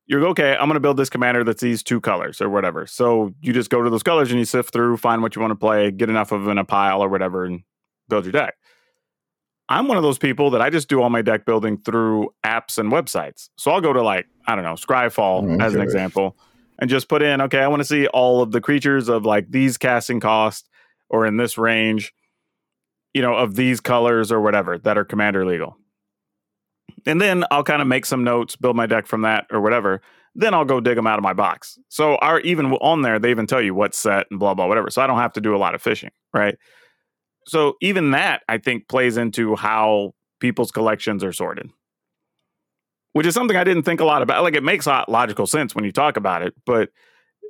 you're okay, I'm going to build this commander that's these two colors or whatever. So you just go to those colors and you sift through, find what you want to play, get enough of in a pile or whatever, and build your deck. I'm one of those people that I just do all my deck building through apps and websites. So I'll go to like, I don't know, Scryfall mm, as an example, and just put in, okay, I want to see all of the creatures of like these casting cost or in this range, you know, of these colors or whatever that are commander legal. And then I'll kind of make some notes, build my deck from that or whatever. Then I'll go dig them out of my box. So our even on there, they even tell you what set and blah blah whatever. So I don't have to do a lot of fishing, right? So even that I think plays into how people's collections are sorted. Which is something I didn't think a lot about. Like it makes logical sense when you talk about it, but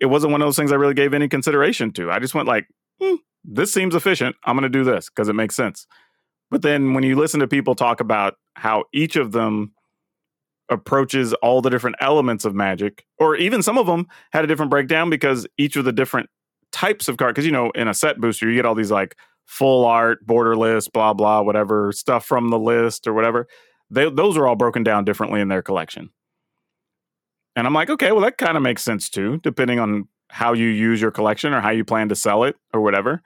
it wasn't one of those things I really gave any consideration to. I just went like, hmm, this seems efficient. I'm going to do this because it makes sense. But then when you listen to people talk about how each of them approaches all the different elements of magic, or even some of them had a different breakdown because each of the different types of card, because you know, in a set booster, you get all these like full art, borderless, blah, blah, whatever stuff from the list or whatever. They, those are all broken down differently in their collection. And I'm like, okay, well, that kind of makes sense too, depending on how you use your collection or how you plan to sell it or whatever.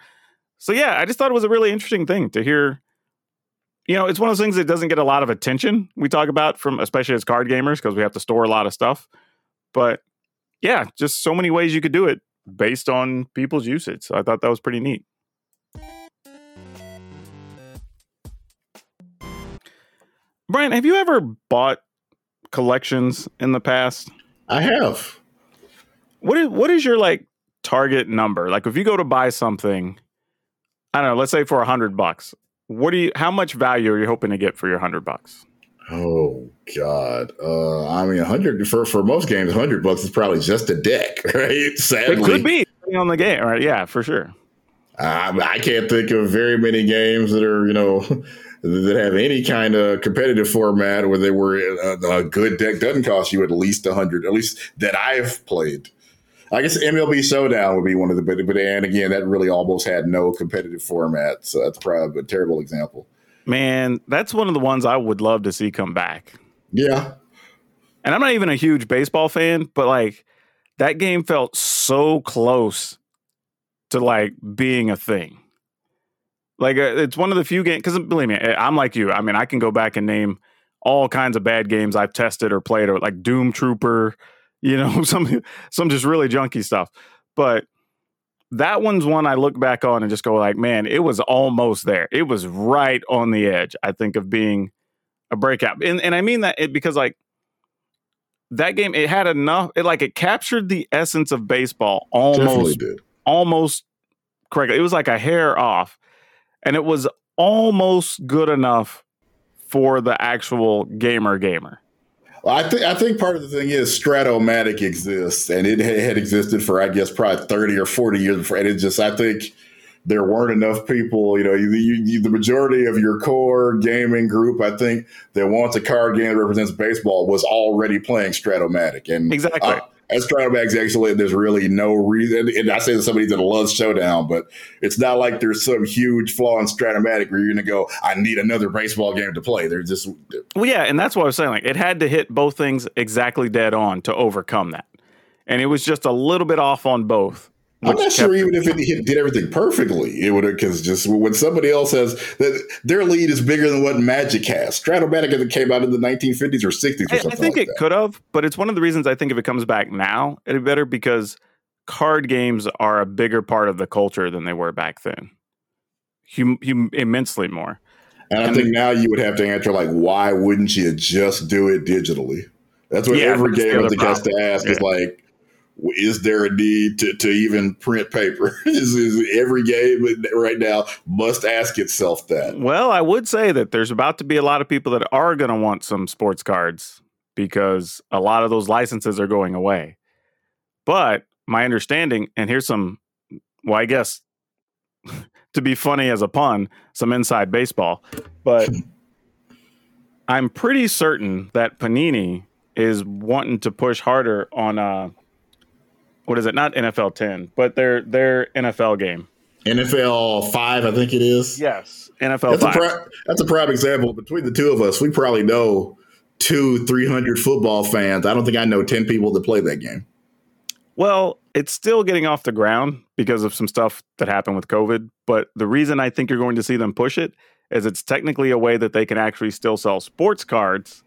So yeah, I just thought it was a really interesting thing to hear. You know, it's one of those things that doesn't get a lot of attention. We talk about from especially as card gamers because we have to store a lot of stuff. But yeah, just so many ways you could do it based on people's usage. So I thought that was pretty neat. Brian, have you ever bought collections in the past? I have. What is what is your like target number? Like if you go to buy something, I don't know, let's say for a hundred bucks, what do you how much value are you hoping to get for your hundred bucks? Oh God! Uh, I mean, hundred for for most games, hundred bucks is probably just a deck, right? Sadly, It could be on the game, right? Yeah, for sure. I, I can't think of very many games that are you know that have any kind of competitive format where they were a, a good deck doesn't cost you at least a hundred, at least that I've played. I guess MLB Showdown would be one of the, but, but and again, that really almost had no competitive format, so that's probably a terrible example. Man, that's one of the ones I would love to see come back. Yeah, And I'm not even a huge baseball fan, but like that game felt so close to like being a thing. Like uh, it's one of the few games because believe me, I'm like you. I mean, I can go back and name all kinds of bad games I've tested or played, or like Doom Trooper, you know, some some just really junky stuff. But that one's one I look back on and just go like, man, it was almost there. It was right on the edge. I think of being a breakout, and and I mean that it because like that game, it had enough. It like it captured the essence of baseball almost almost correctly. It was like a hair off, and it was almost good enough for the actual gamer gamer. Well, I think I think part of the thing is Strat-O-Matic exists, and it had, existed for I guess probably thirty or forty years before. And it just I think there weren't enough people. You know, you, you, the majority of your core gaming group, I think, that wants a card game that represents baseball was already playing Strat-O-Matic, and Exactly. uh, as Strat-O-Matic's excellent, there's really no reason. And I say to somebody that loves Showdown, but it's not like there's some huge flaw in Stratomatic where you're going to go, I need another baseball game to play. They're just Well, yeah, and that's what I was saying. Like it had to hit both things exactly dead on to overcome that, and it was just a little bit off on both. I'm not sure even if it did everything perfectly, it would have because just when somebody else has that their lead is bigger than what Magic has. Strat-O-Matic came out in the 1950s or 60s or I, something I think like it that. could have, but it's one of the reasons I think if it comes back now, it'd be better because card games are a bigger part of the culture than they were back then. Hum, hum, immensely more. And I think now you would have to answer like, why wouldn't you just do it digitally? That's what Yeah, every game I other think has to ask is like, is there a need to, to even print paper? is, is every game right now must ask itself that? Well, I would say that there's about to be a lot of people that are going to want some sports cards because a lot of those licenses are going away. But my understanding, and here's some, well, I guess to be funny as a pun, some inside baseball, but I'm pretty certain that Panini is wanting to push harder on uh what is it? Not NFL 10, but their their NFL game. NFL five, I think it is. Yes, NFL That's a, 5. pri- that's a prime example. Between the two of us, we probably know two, 300 football fans. I don't think I know 10 people that play that game. Well, it's still getting off the ground because of some stuff that happened with COVID. But the reason I think you're going to see them push it is it's technically a way that they can actually still sell sports cards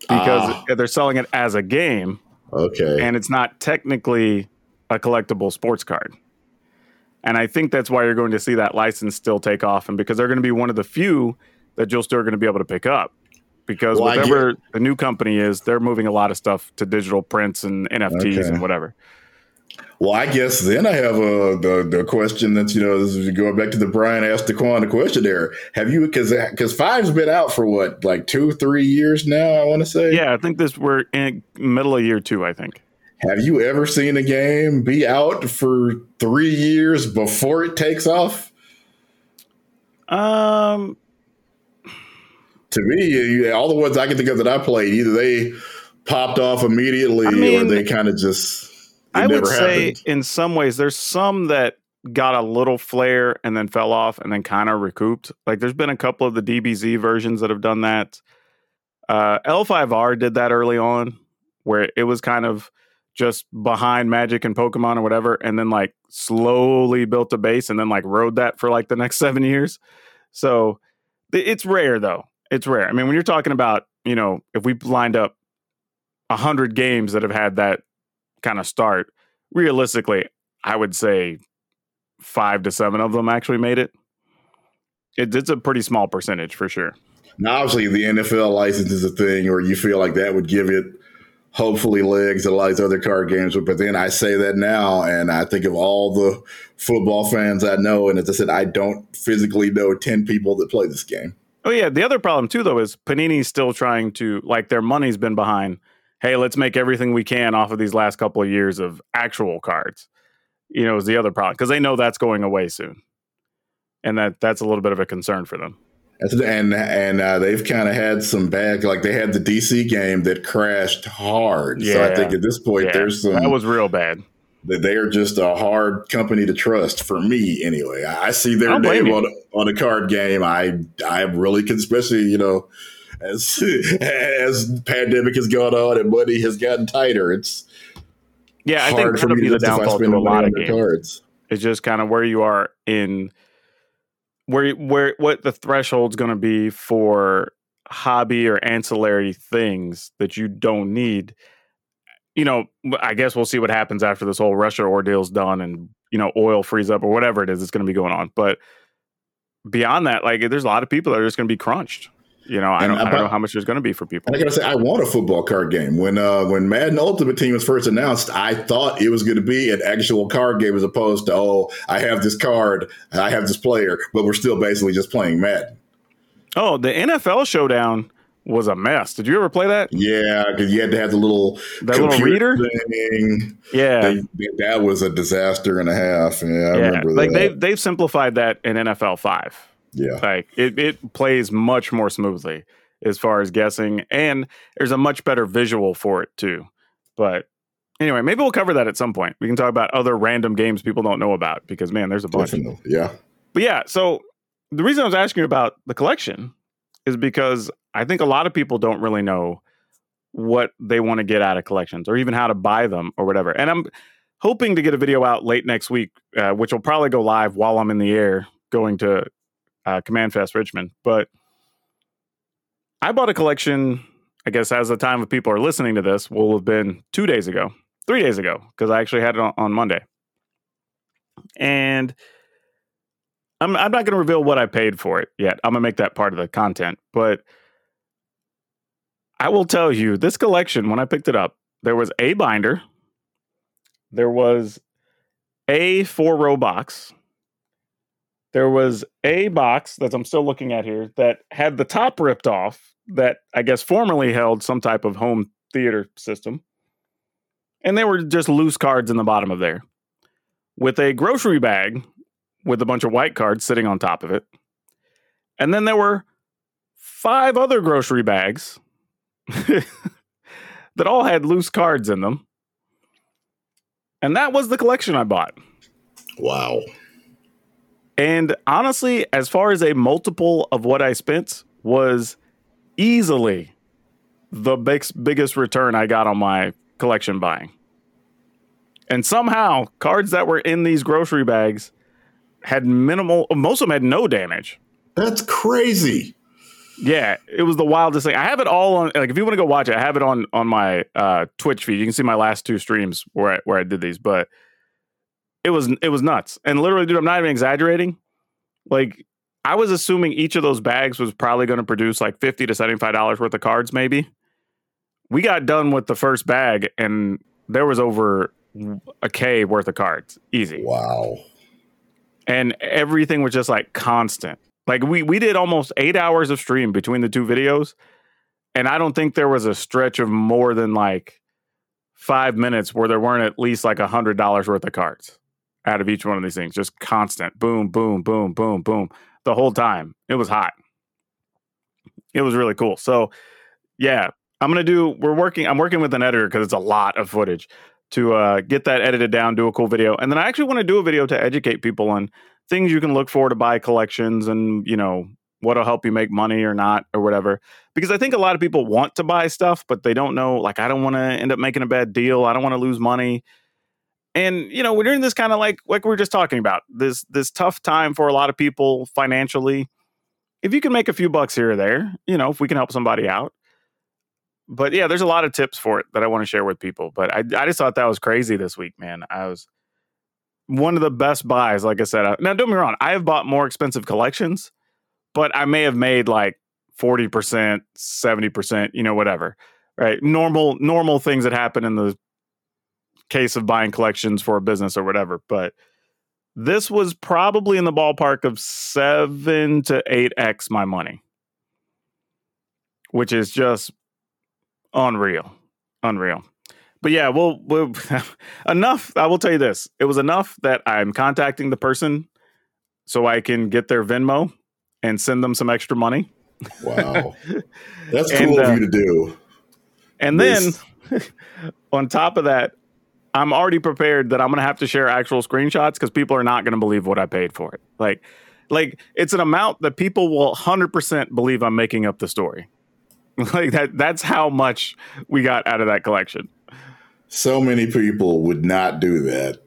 because Ah. they're selling it as a game Okay. and it's not technically a collectible sports card. And I think that's why you're going to see that license still take off, and because they're going to be one of the few that you'll still going to be able to pick up. Because Well, whatever the new company is, they're moving a lot of stuff to digital prints and NFTs Okay. and whatever. Well, I guess then I have a the, the question that's you know this is going back to the Brian asked Daquan the question there. Have you because because five's been out for what like two three years now? I want to say. Yeah, I think this we're in middle of year two. I think. Have you ever seen a game be out for three years before it takes off? Um, To me, all the ones I can think of that I played, either they popped off immediately I or they kind of just. I would say happened. in some ways there's some that got a little flare and then fell off and then kind of recouped. Like there's been a couple of the DBZ versions that have done that. Uh, L5R did that early on where it was kind of just behind Magic and Pokemon or whatever, and then like slowly built a base and then like rode that for like the next seven years. So it's rare though. It's rare. I mean, when you're talking about, you know, if we lined up a hundred games that have had that kind of start, realistically, I would say five to seven of them actually made it. it it's a pretty small percentage for sure. Now, obviously, the NFL license is a thing, or you feel like that would give it hopefully legs that a lot of these other card games. But then I say that now, and I think of all the football fans I know, and as I said, I don't physically know ten people that play this game. Oh yeah, the other problem too, though, is Panini's still trying to like their money's been behind. Hey, let's make everything we can off of these last couple of years of actual cards. You know, is the other problem because they know that's going away soon, and that that's a little bit of a concern for them. And and uh, they've kind of had some bad, like they had the DC game that crashed hard. Yeah. So I think at this point, yeah. there's some that was real bad. That they are just a hard company to trust for me, anyway. I see their name on on a card game. I I'm really, especially you know, as as pandemic has gone on and money has gotten tighter, it's yeah. I think that'll be the downfall to a lot of games. Cards. It's just kind of where you are in where where what the threshold's going to be for hobby or ancillary things that you don't need you know i guess we'll see what happens after this whole russia ordeal's done and you know oil frees up or whatever it is that's going to be going on but beyond that like there's a lot of people that are just going to be crunched you know, I don't, I don't, know how much there's going to be for people. I gotta say, I want a football card game. When uh, when Madden Ultimate Team was first announced, I thought it was going to be an actual card game as opposed to oh, I have this card, I have this player, but we're still basically just playing Madden. Oh, the NFL Showdown was a mess. Did you ever play that? Yeah, because you had to have the little that little reader thing. Yeah, they, that was a disaster and a half. Yeah, I yeah. remember like they've they've simplified that in NFL five. Yeah. Like it, it plays much more smoothly as far as guessing, and there's a much better visual for it too. But anyway, maybe we'll cover that at some point. We can talk about other random games people don't know about because man, there's a bunch. Definitely. Yeah. But yeah, so the reason I was asking you about the collection is because I think a lot of people don't really know what they want to get out of collections or even how to buy them or whatever. And I'm hoping to get a video out late next week, uh, which will probably go live while I'm in the air going to uh, CommandFest Richmond. But I bought a collection, I guess, as the time of people are listening to this, will have been two days ago, three days ago, because I actually had it on, on Monday. And I'm, I'm not going to reveal what I paid for it yet. I'm going to make that part of the content. But I will tell you this collection, when I picked it up, there was a binder, there was a four row box, there was a box that I'm still looking at here that had the top ripped off that I guess formerly held some type of home theater system. And they were just loose cards in the bottom of there with a grocery bag with a bunch of white cards sitting on top of it. And then there were five other grocery bags that all had loose cards in them. And that was the collection I bought. Wow. And honestly, as far as a multiple of what I spent, was easily the big, biggest return I got on my collection buying. And somehow, cards that were in these grocery bags had minimal, most of them had no damage. That's crazy. Yeah, it was the wildest thing. I have it all on. Like, if you want to go watch it, I have it on on my uh, Twitch feed. You can see my last two streams where I, where I did these. But it was it was nuts. And literally, dude, I'm not even exaggerating. Like I was assuming each of those bags was probably going to produce like 50 to 75 dollars worth of cards maybe. We got done with the first bag and there was over a K worth of cards. Easy. Wow. And everything was just like constant. Like we we did almost 8 hours of stream between the two videos and I don't think there was a stretch of more than like 5 minutes where there weren't at least like a $100 worth of cards out of each one of these things, just constant boom, boom, boom, boom, boom, the whole time. It was hot. It was really cool. So, yeah, I'm gonna do. We're working. I'm working with an editor because it's a lot of footage to uh, get that edited down, do a cool video, and then I actually want to do a video to educate people on things you can look for to buy collections, and you know what'll help you make money or not or whatever. Because I think a lot of people want to buy stuff, but they don't know. Like, I don't want to end up making a bad deal. I don't want to lose money. And you know, we're in this kind of like like we are just talking about this this tough time for a lot of people financially. If you can make a few bucks here or there, you know, if we can help somebody out. But yeah, there's a lot of tips for it that I want to share with people. But I I just thought that was crazy this week, man. I was one of the best buys. Like I said, I, now don't me wrong, I have bought more expensive collections, but I may have made like forty percent, seventy percent, you know, whatever. Right, normal normal things that happen in the case of buying collections for a business or whatever. But this was probably in the ballpark of seven to eight x my money, which is just unreal, unreal but yeah, well, well enough. I will tell you this: it was enough that I'm contacting the person so I can get their Venmo and send them some extra money. Wow, that's cool and, uh, of you to do. And this. then, on top of that, I'm already prepared that I'm going to have to share actual screenshots because people are not going to believe what I paid for it. Like, like it's an amount that people will 100% believe I'm making up the story. like that. That's how much we got out of that collection. So many people would not do that.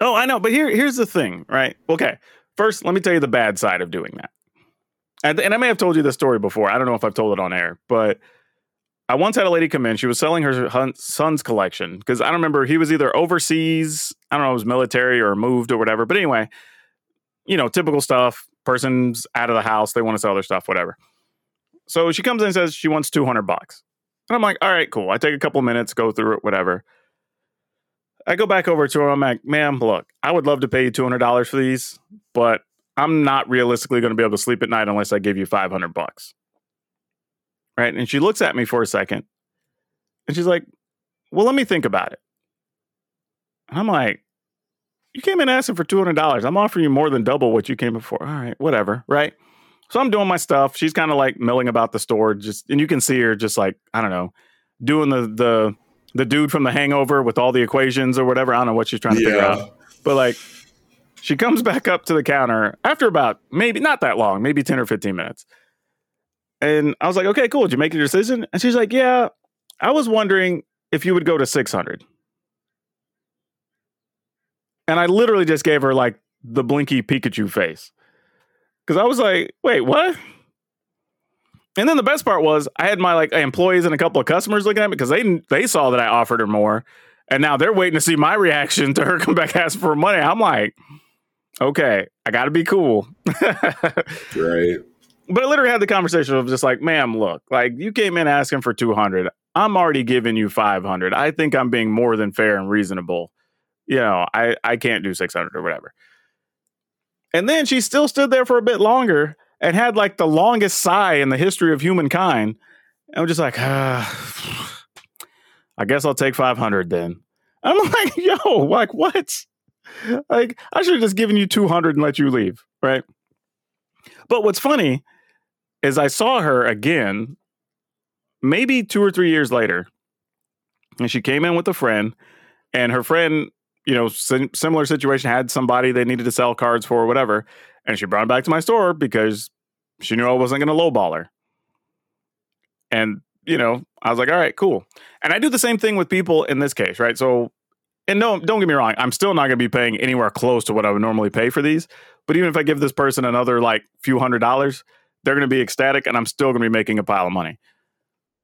Oh, I know, but here here's the thing, right? Okay. First, let me tell you the bad side of doing that. And, and I may have told you this story before. I don't know if I've told it on air, but I once had a lady come in. She was selling her son's collection because I don't remember. He was either overseas, I don't know, it was military or moved or whatever. But anyway, you know, typical stuff. Person's out of the house. They want to sell their stuff, whatever. So she comes in and says she wants 200 bucks. And I'm like, all right, cool. I take a couple minutes, go through it, whatever. I go back over to her. I'm like, ma'am, look, I would love to pay you $200 for these, but I'm not realistically going to be able to sleep at night unless I give you 500 bucks. Right. And she looks at me for a second and she's like, well, let me think about it. And I'm like, you came in asking for $200. I'm offering you more than double what you came before. All right, whatever. Right. So I'm doing my stuff. She's kind of like milling about the store, just and you can see her just like I don't know, doing the the the dude from The Hangover with all the equations or whatever. I don't know what she's trying to yeah. figure out, but like she comes back up to the counter after about maybe not that long, maybe ten or fifteen minutes. And I was like, okay, cool. Did you make your decision? And she's like, yeah. I was wondering if you would go to six hundred. And I literally just gave her like the blinky Pikachu face. Because I was like, wait, what? And then the best part was I had my like employees and a couple of customers looking at me because they they saw that I offered her more, and now they're waiting to see my reaction to her come back asking for money. I'm like, okay, I got to be cool, right? But I literally had the conversation of just like, ma'am, look, like you came in asking for two hundred. I'm already giving you five hundred. I think I'm being more than fair and reasonable. You know, I I can't do six hundred or whatever. And then she still stood there for a bit longer and had like the longest sigh in the history of humankind. And I'm just like, ah, I guess I'll take 500 then. I'm like, yo, like what? Like, I should have just given you 200 and let you leave, right? But what's funny is I saw her again, maybe two or three years later, and she came in with a friend, and her friend you know, sim- similar situation had somebody they needed to sell cards for or whatever, and she brought it back to my store because she knew I wasn't going to lowball her. And you know, I was like, all right, cool. And I do the same thing with people in this case, right? So, and no, don't get me wrong, I'm still not going to be paying anywhere close to what I would normally pay for these. But even if I give this person another like few hundred dollars, they're going to be ecstatic, and I'm still going to be making a pile of money.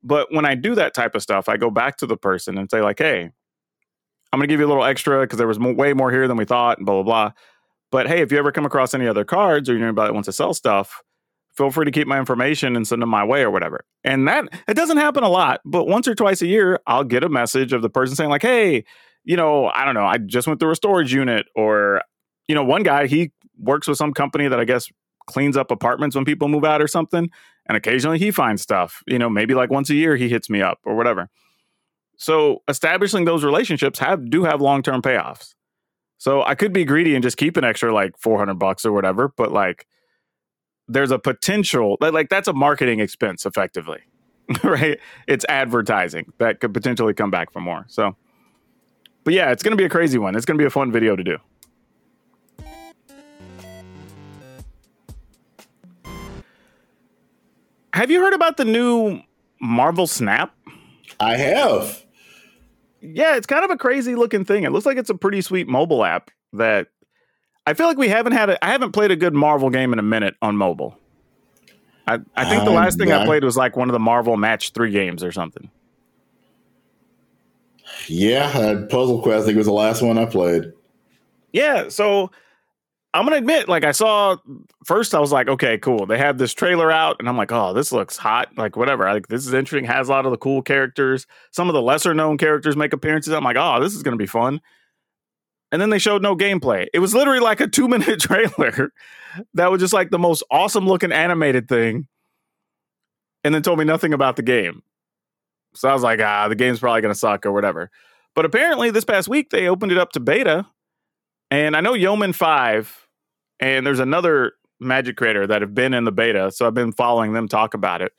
But when I do that type of stuff, I go back to the person and say like, hey, I'm going to give you a little extra because there was way more here than we thought, and blah, blah, blah. But hey, if you ever come across any other cards or you know anybody that wants to sell stuff, feel free to keep my information and send them my way or whatever. And that it doesn't happen a lot, but once or twice a year, I'll get a message of the person saying, like, hey, you know, I don't know, I just went through a storage unit, or, you know, one guy, he works with some company that I guess cleans up apartments when people move out or something. And occasionally he finds stuff, you know, maybe like once a year he hits me up or whatever. So establishing those relationships have do have long term payoffs. So I could be greedy and just keep an extra like 400 bucks or whatever, but like there's a potential like that's a marketing expense effectively. right? It's advertising that could potentially come back for more. So but yeah, it's going to be a crazy one. It's going to be a fun video to do. Have you heard about the new Marvel Snap? I have. Yeah, it's kind of a crazy looking thing. It looks like it's a pretty sweet mobile app that I feel like we haven't had. A, I haven't played a good Marvel game in a minute on mobile. I, I think the Um, last thing I played was like one of the Marvel Match Three games or something. Yeah, uh, Puzzle Quest. I think was the last one I played. Yeah, so I'm gonna admit, like I saw first, I was like, okay, cool. They have this trailer out, and I'm like, oh, this looks hot. Like whatever. Like this is interesting. Has a lot of the cool characters. Some of the lesser known characters make appearances. I'm like, oh, this is gonna be fun. And then they showed no gameplay. It was literally like a two minute trailer that was just like the most awesome looking animated thing, and then told me nothing about the game. So I was like, ah, the game's probably gonna suck or whatever. But apparently, this past week they opened it up to beta, and I know Yeoman Five, and there's another Magic creator that have been in the beta, so I've been following them talk about it.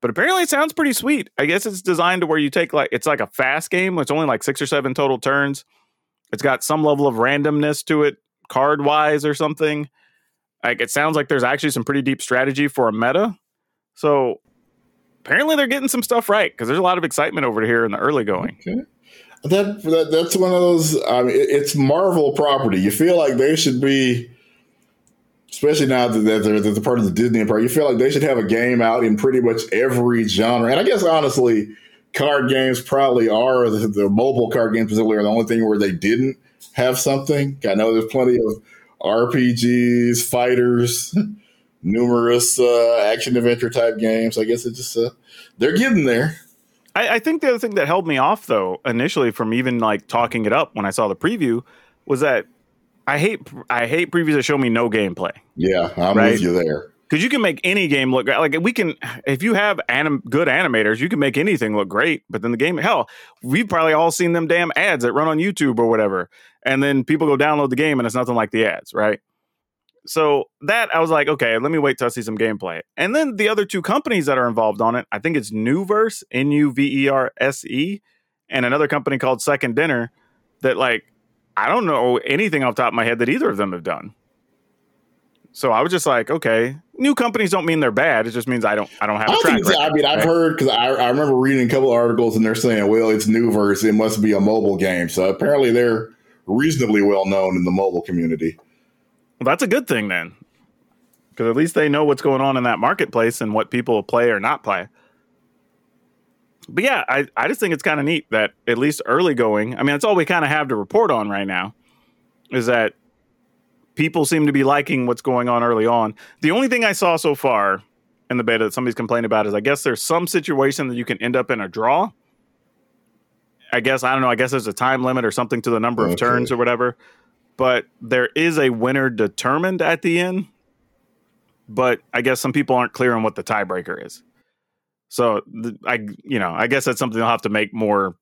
But apparently, it sounds pretty sweet. I guess it's designed to where you take like it's like a fast game. It's only like six or seven total turns. It's got some level of randomness to it, card wise or something. Like it sounds like there's actually some pretty deep strategy for a meta. So apparently, they're getting some stuff right because there's a lot of excitement over here in the early going. Okay. That, that that's one of those. I mean, it- it's Marvel property. You feel like they should be, especially now that they're, that they're part of the Disney Empire. You feel like they should have a game out in pretty much every genre. And I guess honestly, card games probably are the, the mobile card games particularly are the only thing where they didn't have something. I know there's plenty of RPGs, fighters, numerous uh, action adventure type games. I guess it's just uh, they're getting there. I, I think the other thing that held me off though initially from even like talking it up when I saw the preview was that I hate I hate previews that show me no gameplay Yeah, I'm Right. with you there. because you can make any game look like we can if you have anim, good animators you can make anything look great but then the game hell we've probably all seen them damn ads that run on YouTube or whatever and then people go download the game and it's nothing like the ads right so that I was like okay let me wait till I see some gameplay and then the other two companies that are involved on it I think it's Nuverse N U V E R S E and another company called Second Dinner that like I don't know anything off the top of my head that either of them have done. So I was just like, okay, new companies don't mean they're bad. It just means I don't I don't have I a don't track think I record, mean, I've heard because I, I remember reading a couple of articles and they're saying, well, it's Nuverse. It must be a mobile game. So apparently they're reasonably well known in the mobile community. Well, that's a good thing then. Because at least they know what's going on in that marketplace and what people play or not play. But yeah, I, I just think it's kind of neat that at least early going, I mean, that's all we kind of have to report on right now, is that people seem to be liking what's going on early on. The only thing I saw so far in the beta that somebody's complained about is I guess there's some situation that you can end up in a draw. I guess, I don't know, I guess there's a time limit or something to the number of turns or whatever. But there is a winner determined at the end. But I guess some people aren't clear on what the tiebreaker is. So th- I, you know, I guess that's something they'll have to make more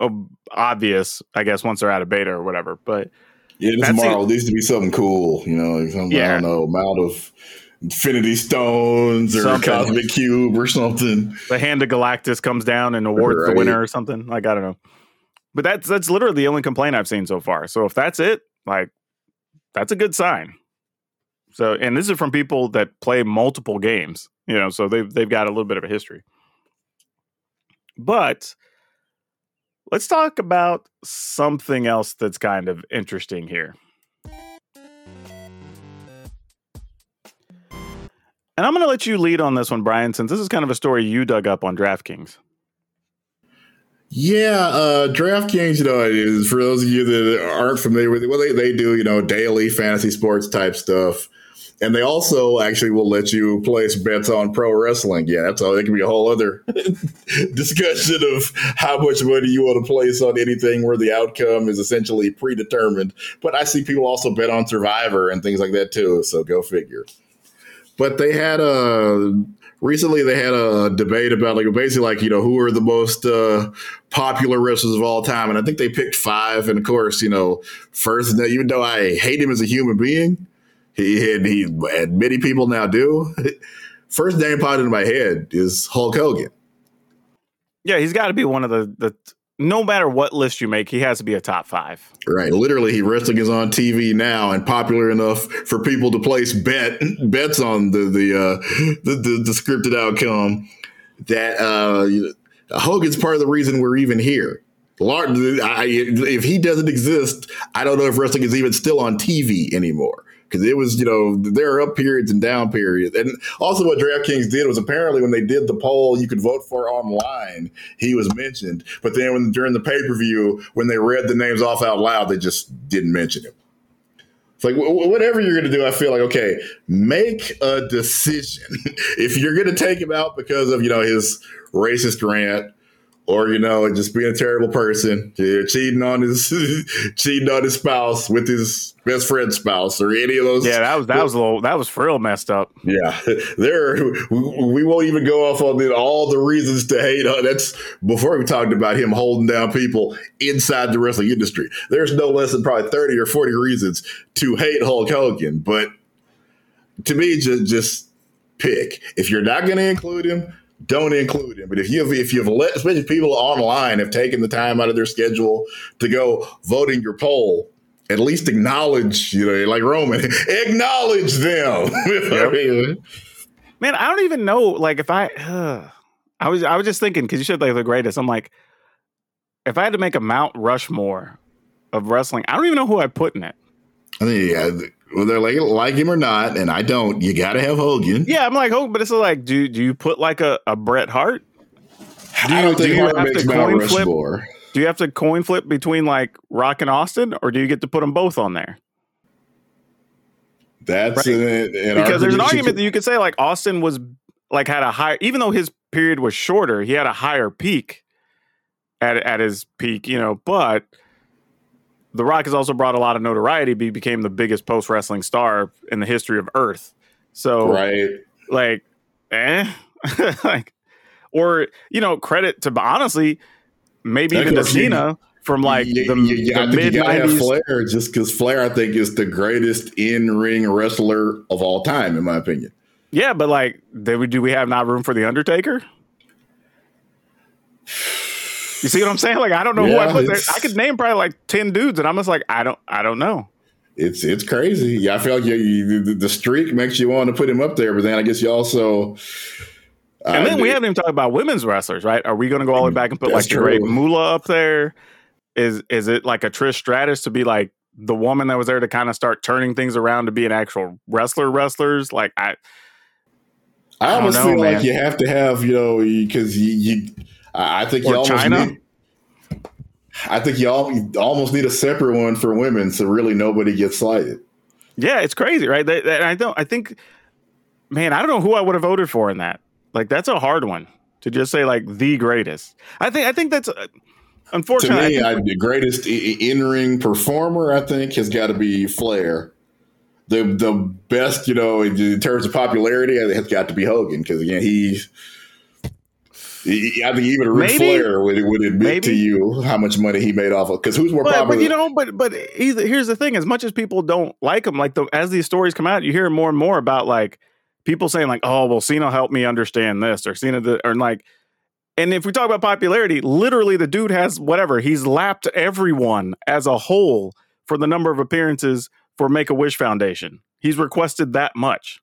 ob- obvious. I guess once they're out of beta or whatever. But Yeah, this Marvel needs to be something cool, you know, like some, I don't know, amount of Infinity Stones or Something. Cosmic Cube or something. the hand of Galactus comes down and awards the winner or something. Like I don't know. But that's that's literally the only complaint I've seen so far. So if that's it, like that's a good sign. So and this is from people that play multiple games, you know, so they've they've got a little bit of a history. But let's talk about something else that's kind of interesting here. And I'm going to let you lead on this one, Brian, since this is kind of a story you dug up on DraftKings. Yeah, uh, DraftKings, you know, it is for those of you that aren't familiar with it, well, they, they do, you know, daily fantasy sports type stuff. And they also actually will let you place bets on pro wrestling. Yeah, that's all. That can be a whole other discussion of how much money you want to place on anything where the outcome is essentially predetermined. But I see people also bet on Survivor and things like that too. So go figure. But they had a recently they had a debate about like basically like you know who are the most uh, popular wrestlers of all time, and I think they picked five. And of course, you know, first even though I hate him as a human being, he and he and many people now do. First name popped into my head is Hulk Hogan. Yeah, he's got to be one of the the no matter what list you make, he has to be a top five. Right. Literally, he wrestling is on TV now and popular enough for people to place bet bets on the the uh, the, the, the scripted outcome. That uh, Hogan's part of the reason we're even here. Large, I, if he doesn't exist, I don't know if wrestling is even still on TV anymore because it was, you know, there are up periods and down periods. And also, what DraftKings did was apparently when they did the poll you could vote for online, he was mentioned. But then when during the pay per view, when they read the names off out loud, they just didn't mention him. It's like whatever you're going to do, I feel like okay, make a decision. if you're going to take him out because of you know his racist rant, or you know, just being a terrible person, cheating on his cheating on his spouse with his best friend's spouse, or any of those. Yeah, that was that was a little that was for real messed up. Yeah, there we won't even go off on the, all the reasons to hate. That's before we talked about him holding down people inside the wrestling industry. There's no less than probably thirty or forty reasons to hate Hulk Hogan, but to me, just just pick. If you're not going to include him, don't include him. But if you've if you've let especially people online have taken the time out of their schedule to go vote in your poll, at least acknowledge, you know, like Roman, acknowledge them. Yep. Man, I don't even know. Like, if I, uh, I was, I was just thinking because you said like the greatest. I'm like, if I had to make a Mount Rushmore of wrestling, I don't even know who I'd put in it. I mean, yeah, whether like like him or not, and I don't, you got to have Hogan. Yeah, I'm like Hogan, but it's like, do do you put like a, a Bret Hart? Do you, I don't think do you have to coin flip? Do you have to coin flip between like Rock and Austin, or do you get to put them both on there? That's right? an, an because there's an argument that you could say like Austin was like had a higher, even though his period was shorter, he had a higher peak at at his peak, you know, but the Rock has also brought a lot of notoriety. But he became the biggest post wrestling star in the history of Earth. So, right, like, eh, like, or you know, credit to honestly, maybe even to Cena from like the, the mid nineties. Flair just because Flair, I think, is the greatest in ring wrestler of all time, in my opinion. Yeah, but like, do we, do we have not room for the Undertaker? You see what I'm saying? Like I don't know yeah, who I put there. I could name probably like ten dudes, and I'm just like I don't I don't know. It's it's crazy. Yeah, I feel like you, you, the streak makes you want to put him up there, but then I guess you also. Uh, and then we haven't even talked about women's wrestlers, right? Are we going to go all the way back and put like Great Moolah up there? Is is it like a Trish Stratus to be like the woman that was there to kind of start turning things around to be an actual wrestler? Wrestlers like I. I, I almost know, feel man. like you have to have you know because you, you I think you almost Chyna. Need, I think you, all, you almost need a separate one for women, so really nobody gets slighted. Yeah, it's crazy, right? That, that, I don't. I think, man, I don't know who I would have voted for in that. Like, that's a hard one to just say like the greatest. I think. I think that's. Uh, unfortunately, to me, I, the greatest in ring performer, I think, has got to be Flair. The the best, you know, in terms of popularity, it has got to be Hogan because again, he's I think even Ric Flair would, would admit maybe. to you how much money he made off of. Because who's more but, popular? But you know, but but here's the thing: as much as people don't like him, like the, as these stories come out, you hear more and more about like people saying like, "Oh, well, Cena helped me understand this," or Cena, the, or like. And if we talk about popularity, literally the dude has whatever he's lapped everyone as a whole for the number of appearances for Make a Wish Foundation. He's requested that much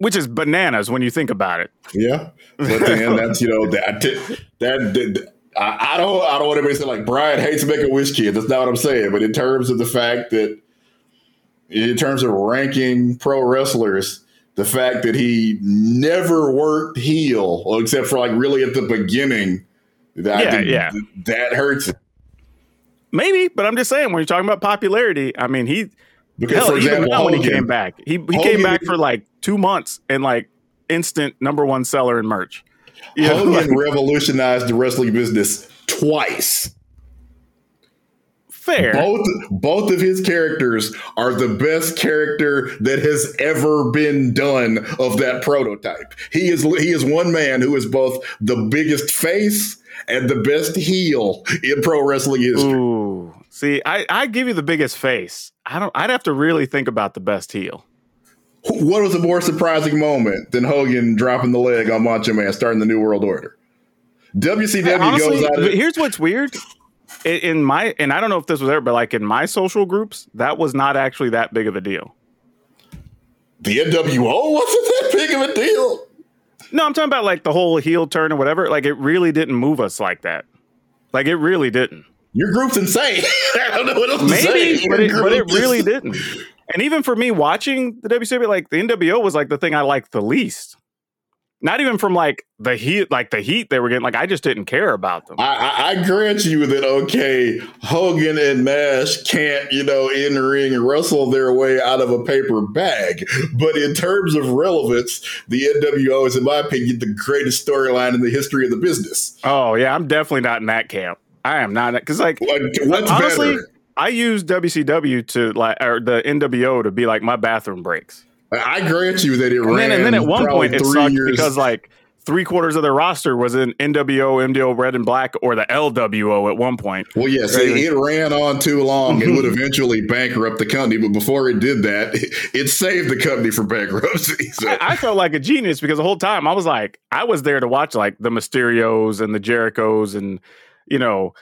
which is bananas when you think about it. Yeah, but then that's you know that that, that I, I, don't I don't want anybody to say like Brian hates Make a Wish kid. That's not what I'm saying. But in terms of the fact that in terms of ranking pro wrestlers, the fact that he never worked heel, except for like really at the beginning, that yeah, yeah. that hurts. Maybe, but I'm just saying when you're talking about popularity, I mean he because Hell, for example, when he came back, he he Hogan, came back for like two months and like instant number one seller in merch. You Hogan like, revolutionized the wrestling business twice. Fair. Both both of his characters are the best character that has ever been done of that prototype. He is he is one man who is both the biggest face and the best heel in pro wrestling history. Ooh. See, I, I give you the biggest face. I don't. I'd have to really think about the best heel. What was a more surprising moment than Hogan dropping the leg on Macho Man, starting the New World Order? WCW Honestly, goes out. Of, here's what's weird. In, in my and I don't know if this was there, but like in my social groups, that was not actually that big of a deal. the NWO wasn't that big of a deal. No, I'm talking about like the whole heel turn or whatever. Like it really didn't move us like that. Like it really didn't. Your group's insane. I don't know what else to say. Maybe, but it, but it really didn't. And even for me watching the WCW, like the NWO was like the thing I liked the least. Not even from like the heat, like the heat they were getting. Like I just didn't care about them. I, I, I grant you that okay, Hogan and Nash can't, you know, in ring and wrestle their way out of a paper bag. But in terms of relevance, the NWO is, in my opinion, the greatest storyline in the history of the business. Oh yeah, I'm definitely not in that camp. I am not because like what's honestly, better? I use WCW to like or the NWO to be like my bathroom breaks. I grant you that it And ran. then, and then at one point it sucked years. because like three quarters of their roster was in NWO, MDO, Red and Black, or the LWO at one point. Well, yes, Right. it, it ran on too long. It would eventually bankrupt the company, but before it did that, it, it saved the company from bankruptcy. So, I, I felt like a genius because the whole time I was like, I was there to watch like the Mysterios and the Jerichos and you know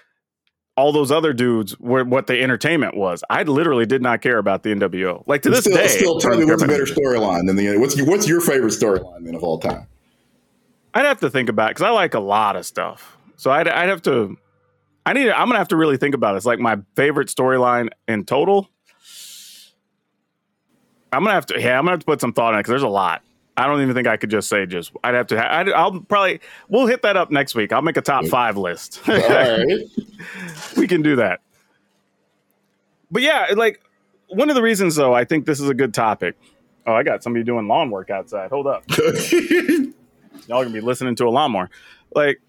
all those other dudes were what the entertainment was. I literally did not care about the NWO. Like to this still, day, still tell me what's a better storyline than the what's what's your favorite storyline then of all time? I'd have to think about because I like a lot of stuff. So I'd, I'd have to. I need. I'm gonna have to really think about it. It's like my favorite storyline in total. I'm gonna have to. Yeah, I'm gonna have to put some thought in it because there's a lot. I don't even think I could just say just. I'd have to. I'd, I'll probably. We'll hit that up next week. I'll make a top five list. All right. we can do that. But yeah, like one of the reasons though, I think this is a good topic. Oh, I got somebody doing lawn work outside. Hold up. Y'all gonna be listening to a lawnmower. Like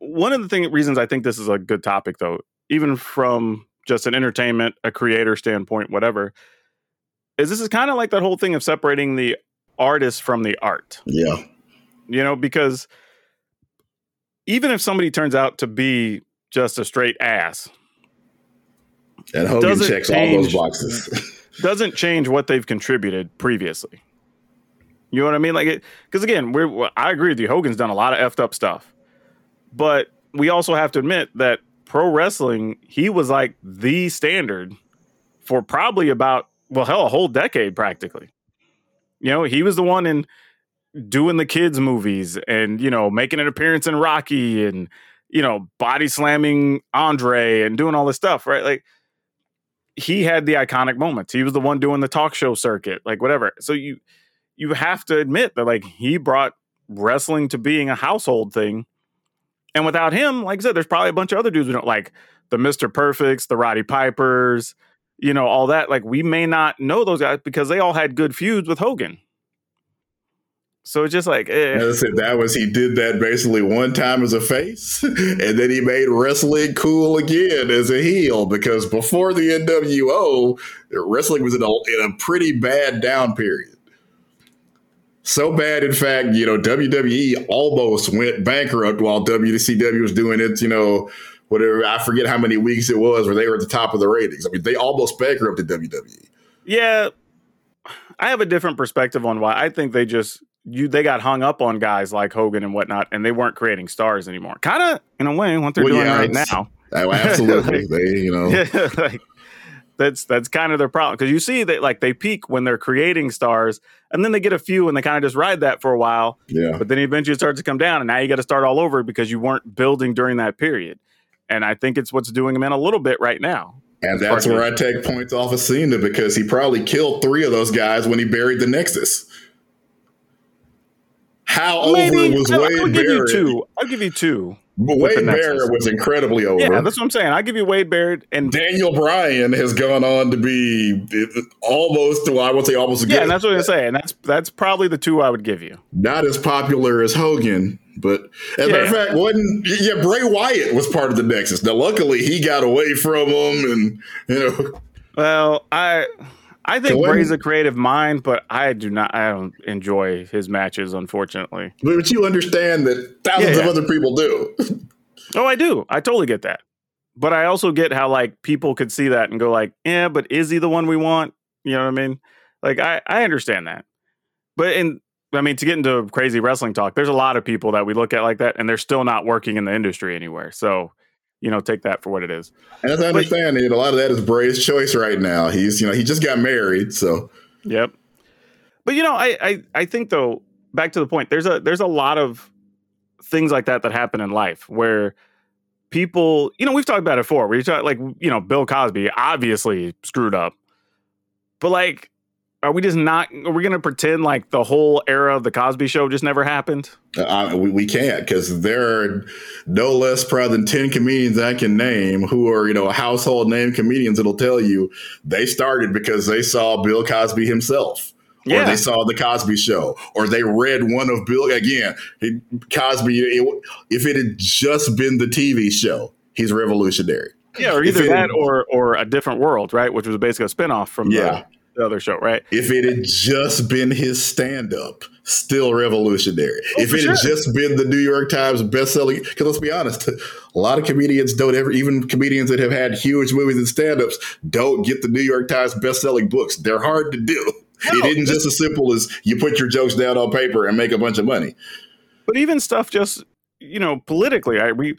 one of the thing reasons I think this is a good topic though, even from just an entertainment, a creator standpoint, whatever, is this is kind of like that whole thing of separating the artist from the art. yeah. You know, because even if somebody turns out to be just a straight ass, And Hogan checks all those boxes. doesn't change what they've contributed previously. You know what I mean? Like, it because again, we're I agree with you. Hogan's done a lot of effed up stuff, but we also have to admit that pro wrestling, he was like the standard for probably about well, hell, a whole decade practically. You know, he was the one in doing the kids movies and you know making an appearance in Rocky and you know body slamming Andre and doing all this stuff, right? Like he had the iconic moments. He was the one doing the talk show circuit, like whatever. So you you have to admit that like he brought wrestling to being a household thing. And without him, like I said, there's probably a bunch of other dudes we don't like the Mr. Perfects, the Roddy Pipers, you know, all that. Like we may not know those guys because they all had good feuds with Hogan. So it's just like, eh. That was he did that basically one time as a face, and then he made wrestling cool again as a heel because before the NWO, wrestling was in a, in a pretty bad down period. So bad, in fact, you know, WWE almost went bankrupt while WCW was doing its, you know, whatever. I forget how many weeks it was where they were at the top of the ratings. I mean, they almost bankrupted. WWE. Yeah, I have a different perspective on why I think they just you they got hung up on guys like Hogan and whatnot, and they weren't creating stars anymore. Kind of in a way, what they're Well, doing yeah, right now. Oh, absolutely. they, you know, Yeah, like that's that's kind of their problem because you see that like they peak when they're creating stars, and then they get a few and they kind of just ride that for a while, yeah. but then eventually it starts to come down, and now you got to start all over because you weren't building during that period. And I think it's what's doing him in a little bit right now. And that's where I take points off of Cena because he probably killed three of those guys when he buried the Nexus. How over was I'll, Wade I'll give you two. I'll give you two. But Wade Barrett was incredibly over. Yeah, that's what I'm saying. I'll give you Wade Barrett and Daniel Bryan has gone on to be almost, well, I would say almost yeah, good. and that's what I'm saying. That's that's probably the two I would give you. not as popular as Hogan, but as a matter of fact, wasn't yeah, Bray Wyatt was part of the Nexus. Now, luckily, he got away from them, and you know, Well, I I think when- Bray's a creative mind, but I do not. I don't enjoy his matches, unfortunately. but you understand that thousands Yeah, of other people do. Oh, I do. I totally get that. But I also get how like people could see that and go like, yeah, but is he the one we want? You know what I mean? Like I I understand that. But and I mean, to get into crazy wrestling talk, there's a lot of people that we look at like that, and they're still not working in the industry anywhere. So, you know, take that for what it is. And as I understand it, a lot of that is Bray's choice right now. He's, you know, he just got married, so Yep. But you know, I, I I think though, back to the point, there's a there's a lot of things like that that happen in life where people, you know, we've talked about it before. We talk like you know, Bill Cosby obviously screwed up, but like, are we just not? Are we going to pretend like the whole era of the Cosby Show just never happened? uh, we, we can't because there are no less probably than 10 comedians I can name who are, you know, household name comedians that'll tell you they started because they saw Bill Cosby himself. Or they saw the Cosby Show, or they read one of Bill again. He, Cosby, it, if it had just been the TV show, he's revolutionary. Yeah, or either it- that or or a different world, right? Which was basically a spinoff from Yeah. the, the other show, right? If it had just been his stand up, still revolutionary. Oh, if for it had just been the New York Times bestselling, because let's be honest, a lot of comedians don't ever, even comedians that have had huge movies and stand ups, don't get the New York Times bestselling books. They're hard to do. No, it isn't just as simple as you put your jokes down on paper and make a bunch of money. but even stuff just you know politically right we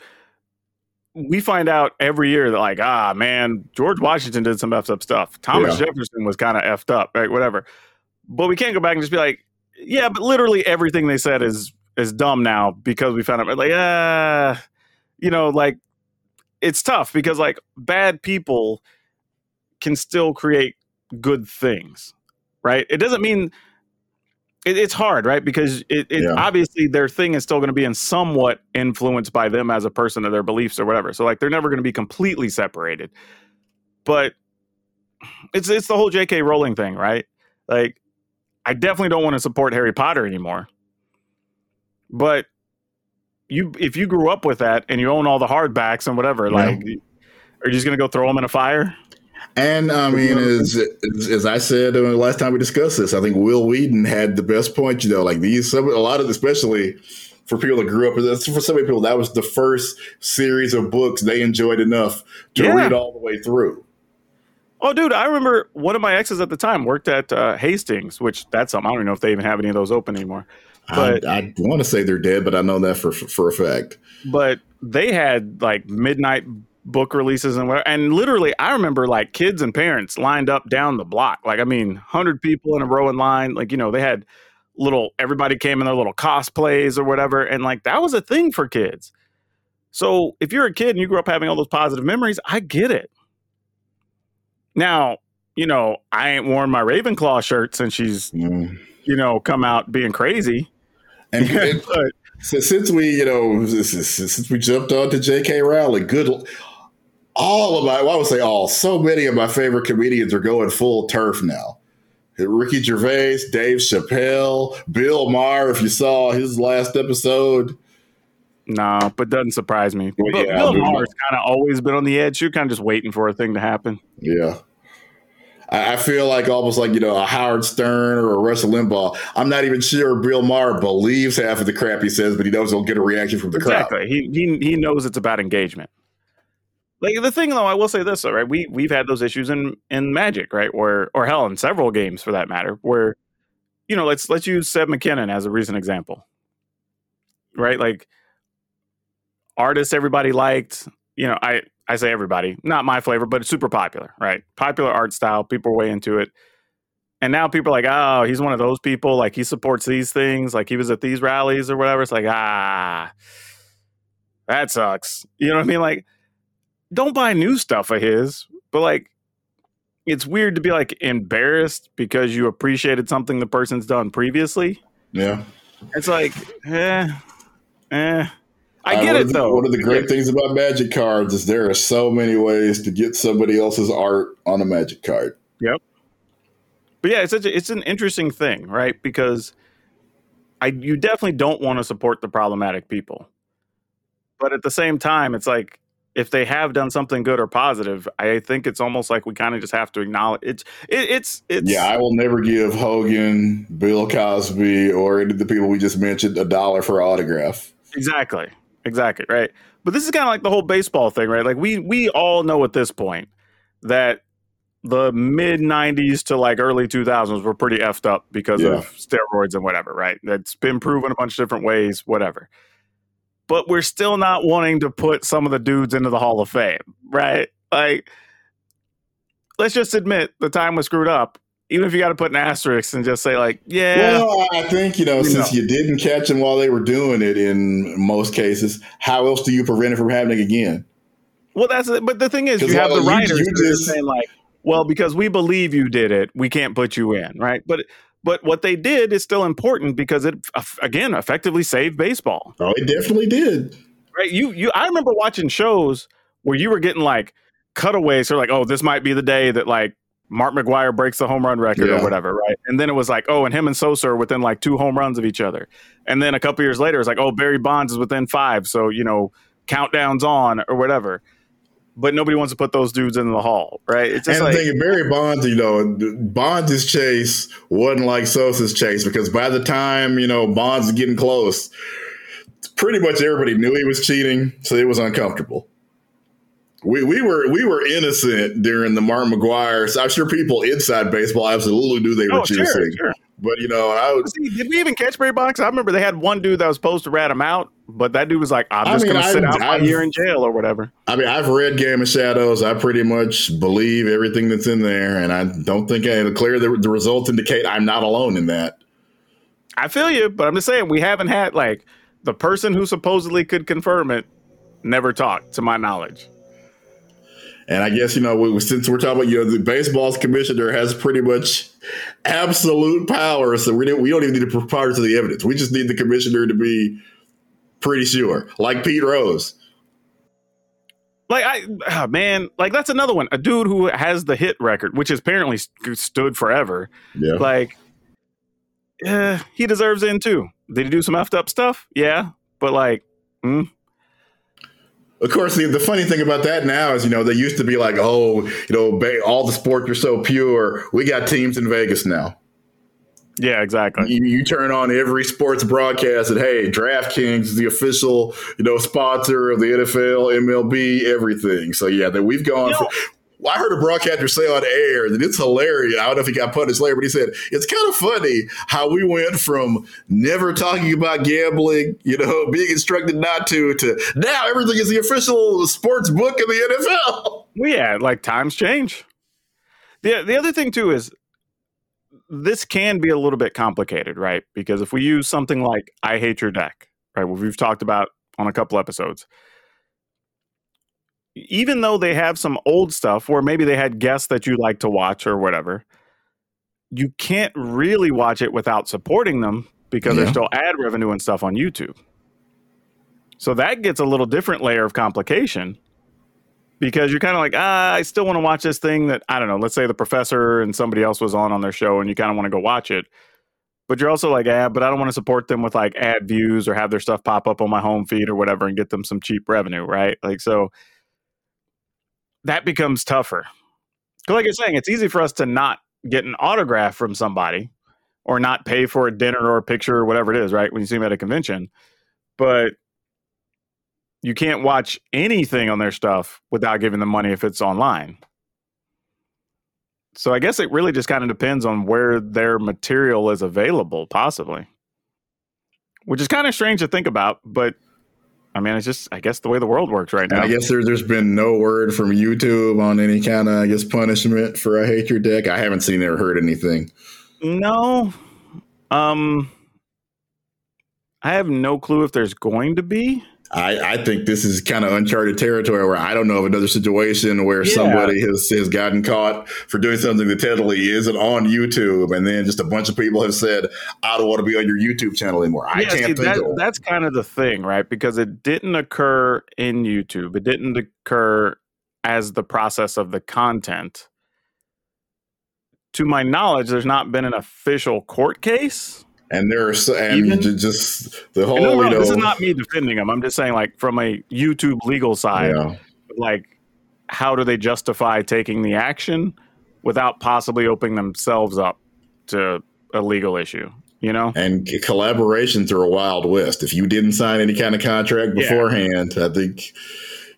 we find out every year that like ah man george washington did some effed up stuff. Thomas Yeah. jefferson was kind of effed up right whatever. But we can't go back and just be like yeah but literally everything they said is is dumb now because we found out like ah you know like it's tough because like bad people can still create good things right? It doesn't mean it, it's hard, right? Because it, it Yeah. obviously their thing is still going to be in somewhat influenced by them as a person or their beliefs or whatever. So like they're never going to be completely separated. But it's it's the whole J.K. Rowling thing, right? Like I definitely don't want to support Harry Potter anymore. But you if you grew up with that and you own all the hardbacks and whatever, Yeah. like are you just going to go throw them in a fire? And I mean, as, as I said uh, last time we discussed this, I think Wil Wheaton had the best point. You know, like these, some, a lot of, especially for people that grew up, for so many people, that was the first series of books they enjoyed enough to Yeah. read all the way through. Oh, dude, I remember one of my exes at the time worked at uh, Hastings, which that's something I don't even know if they even have any of those open anymore. But I, I want to say they're dead, but I know that for for a fact. but they had like midnight book releases and whatever. And literally, I remember like kids and parents lined up down the block. Like, I mean, hundred people in a row in line. Like, you know, they had little. Everybody came in their little cosplays or whatever, and like that was a thing for kids. So if you're a kid and you grew up having all those positive memories, I get it. Now, you know, I ain't worn my Ravenclaw shirt since she's, Mm. you know, come out being crazy. And, and but since, since we, you know, since, since we jumped on to J.K. Rowling, good. All of my, well, I would say all, so many of my favorite comedians are going full TERF now. Ricky Gervais, Dave Chappelle, Bill Maher. If you saw his last episode, no, but doesn't surprise me. Well, but yeah, Bill Maher's kind of always been on the edge. You're kind of just waiting for a thing to happen. yeah. I I feel like almost like you know a Howard Stern or a Rush Limbaugh. I'm not even sure Bill Maher believes half of the crap he says, but he knows he'll get a reaction from the crowd. Exactly. He he he knows it's about engagement. Like the thing though, I will say this though, right? We we've had those issues in in Magic, right? Where or hell in several games for that matter, where you know, let's let's use Seb McKinnon as a recent example. Right? Like artists everybody liked, you know, I I say everybody, not my flavor, but it's super popular, right? Popular art style, people are way into it. And now people are like, oh, he's one of those people. Like he supports these things. Like he was at these rallies or whatever. It's like, ah, that sucks. You know what I mean? Like, don't buy new stuff of his, but like, it's weird to be like embarrassed because you appreciated something the person's done previously. Yeah. It's like, eh, eh. I get it the- though. One of the great things about magic cards is there are so many ways to get somebody else's art on a magic card. Yep. But yeah, it's such a, it's an interesting thing, right? Because I you definitely don't want to support the problematic people, but at the same time, it's like if they have done something good or positive, I think it's almost like we kind of just have to acknowledge it's it, it's it's Yeah, I will never give Hogan, Bill Cosby, or any of the people we just mentioned a dollar for autograph. Exactly. Exactly. Right. But this is kind of like the whole baseball thing, right? Like we we all know at this point that the mid 90s to like early 2000s were pretty effed up because Yeah. of steroids and whatever, right? That's been proven a bunch of different ways, whatever. But we're still not wanting to put some of the dudes into the Hall of Fame, right? Like, let's just admit the time was screwed up. Even if you got to put an asterisk and just say, like, yeah, Well, I think, you know, We since know. you didn't catch them while they were doing it in most cases, how else do you prevent it from happening again? Well, that's it. But the thing is, you have the you- writers you are just- saying like, well, because we believe you did it, we can't put you in, right? But but what they did is still important because it uh, again effectively saved baseball, Oh, it definitely did. right? You you I remember watching shows where you were getting like cutaways, or like, oh, this might be the day that like Mark McGwire breaks the home run record Yeah. or whatever, right? And then it was like, oh, and him and Sosa are within like two home runs of each other, and then a couple years later, it's like, oh, Barry Bonds is within five, so you know, countdowns on or whatever. But nobody wants to put those dudes in the hall, right? It's just and like, the thing, Barry Bonds, you know, Bonds' chase wasn't like Sosa's chase because by the time, you know, Bonds is getting close, pretty much everybody knew he was cheating, so it was uncomfortable. We, we were we were innocent during the Martin McGwire. So I'm sure people inside baseball absolutely knew they were oh, sure, sure. But you know, I was See, did we even catch Barry Bonds? I remember they had one dude that was supposed to rat him out, but that dude was like, "I'm I just mean, going to sit I've- out my I've- year in jail or whatever." I mean, I've read Game of Shadows. I pretty much believe everything that's in there, and I don't think I clear the, the results indicate I'm not alone in that. I feel you, but I'm just saying we haven't had like the person who supposedly could confirm it never talked, to my knowledge. And I guess you know, we, since we're talking about you know, the baseball's commissioner has pretty much absolute power, so we don't we don't even need to propose to the evidence. We just need the commissioner to be pretty sure, like Pete Rose. Like I, ah, man, like that's another one. A dude who has the hit record, which has apparently st- stood forever. Yeah, Like, eh, he deserves in too. Did he do some effed up stuff? Yeah, but like, mm, Of course, the, the funny thing about that now is, you know, they used to be like, oh, you know, all the sports are so pure. We got teams in Vegas now. Yeah, exactly. You, you turn on every sports broadcast and hey, DraftKings is the official, you know, sponsor of the NFL, MLB, everything. So yeah, that we've gone. You know- for, well, I heard a broadcaster say on air that it's hilarious. I don't know if he got punished later, but he said it's kind of funny how we went from never talking about gambling, you know, being instructed not to, to now everything is the official sports book of the NFL. Well, yeah, like times change. The the other thing too is this can be a little bit complicated, right? Because if we use something like I hate your deck, right, we've talked about on a couple episodes, even though they have some old stuff where maybe they had guests that you like to watch or whatever, you can't really watch it without supporting them because Yeah. there's still ad revenue and stuff on YouTube. So that gets a little different layer of complication because you're kind of like, ah, I still want to watch this thing that I don't know. Let's say the professor and somebody else was on on their show, and you kind of want to go watch it, but you're also like, ah, but I don't want to support them with like ad views or have their stuff pop up on my home feed or whatever and get them some cheap revenue, right? Like so, that becomes tougher. like you're saying, it's easy for us to not get an autograph from somebody or not pay for a dinner or a picture or whatever it is, right? When you see them at a convention, but you can't watch anything on their stuff without giving them money if it's online. So I guess it really just kind of depends on where their material is available, possibly. Which is kind of strange to think about, but I mean, it's just I guess the way the world works right And now. I guess there, there's been no word from YouTube on any kind of, I guess, punishment for a hate your deck. I haven't seen or heard anything. No. Um I have no clue if there's going to be. I, I think this is kind of uncharted territory where I don't know of another situation where Yeah. somebody has, has gotten caught for doing something that technically isn't on YouTube, and then just a bunch of people have said, "I don't want to be on your YouTube channel anymore." I Yeah, can't see, think that, of. that's kind of the thing, right? Because it didn't occur in YouTube. It didn't occur as the process of the content. To my knowledge, there's not been an official court case. And there's and Even- just the whole, no, no, you know, this is not me defending them. I'm just saying, like, from a YouTube legal side, yeah. like, how do they justify taking the action without possibly opening themselves up to a legal issue? You know? And collaborations are a wild west. If you didn't sign any kind of contract Yeah. beforehand, I think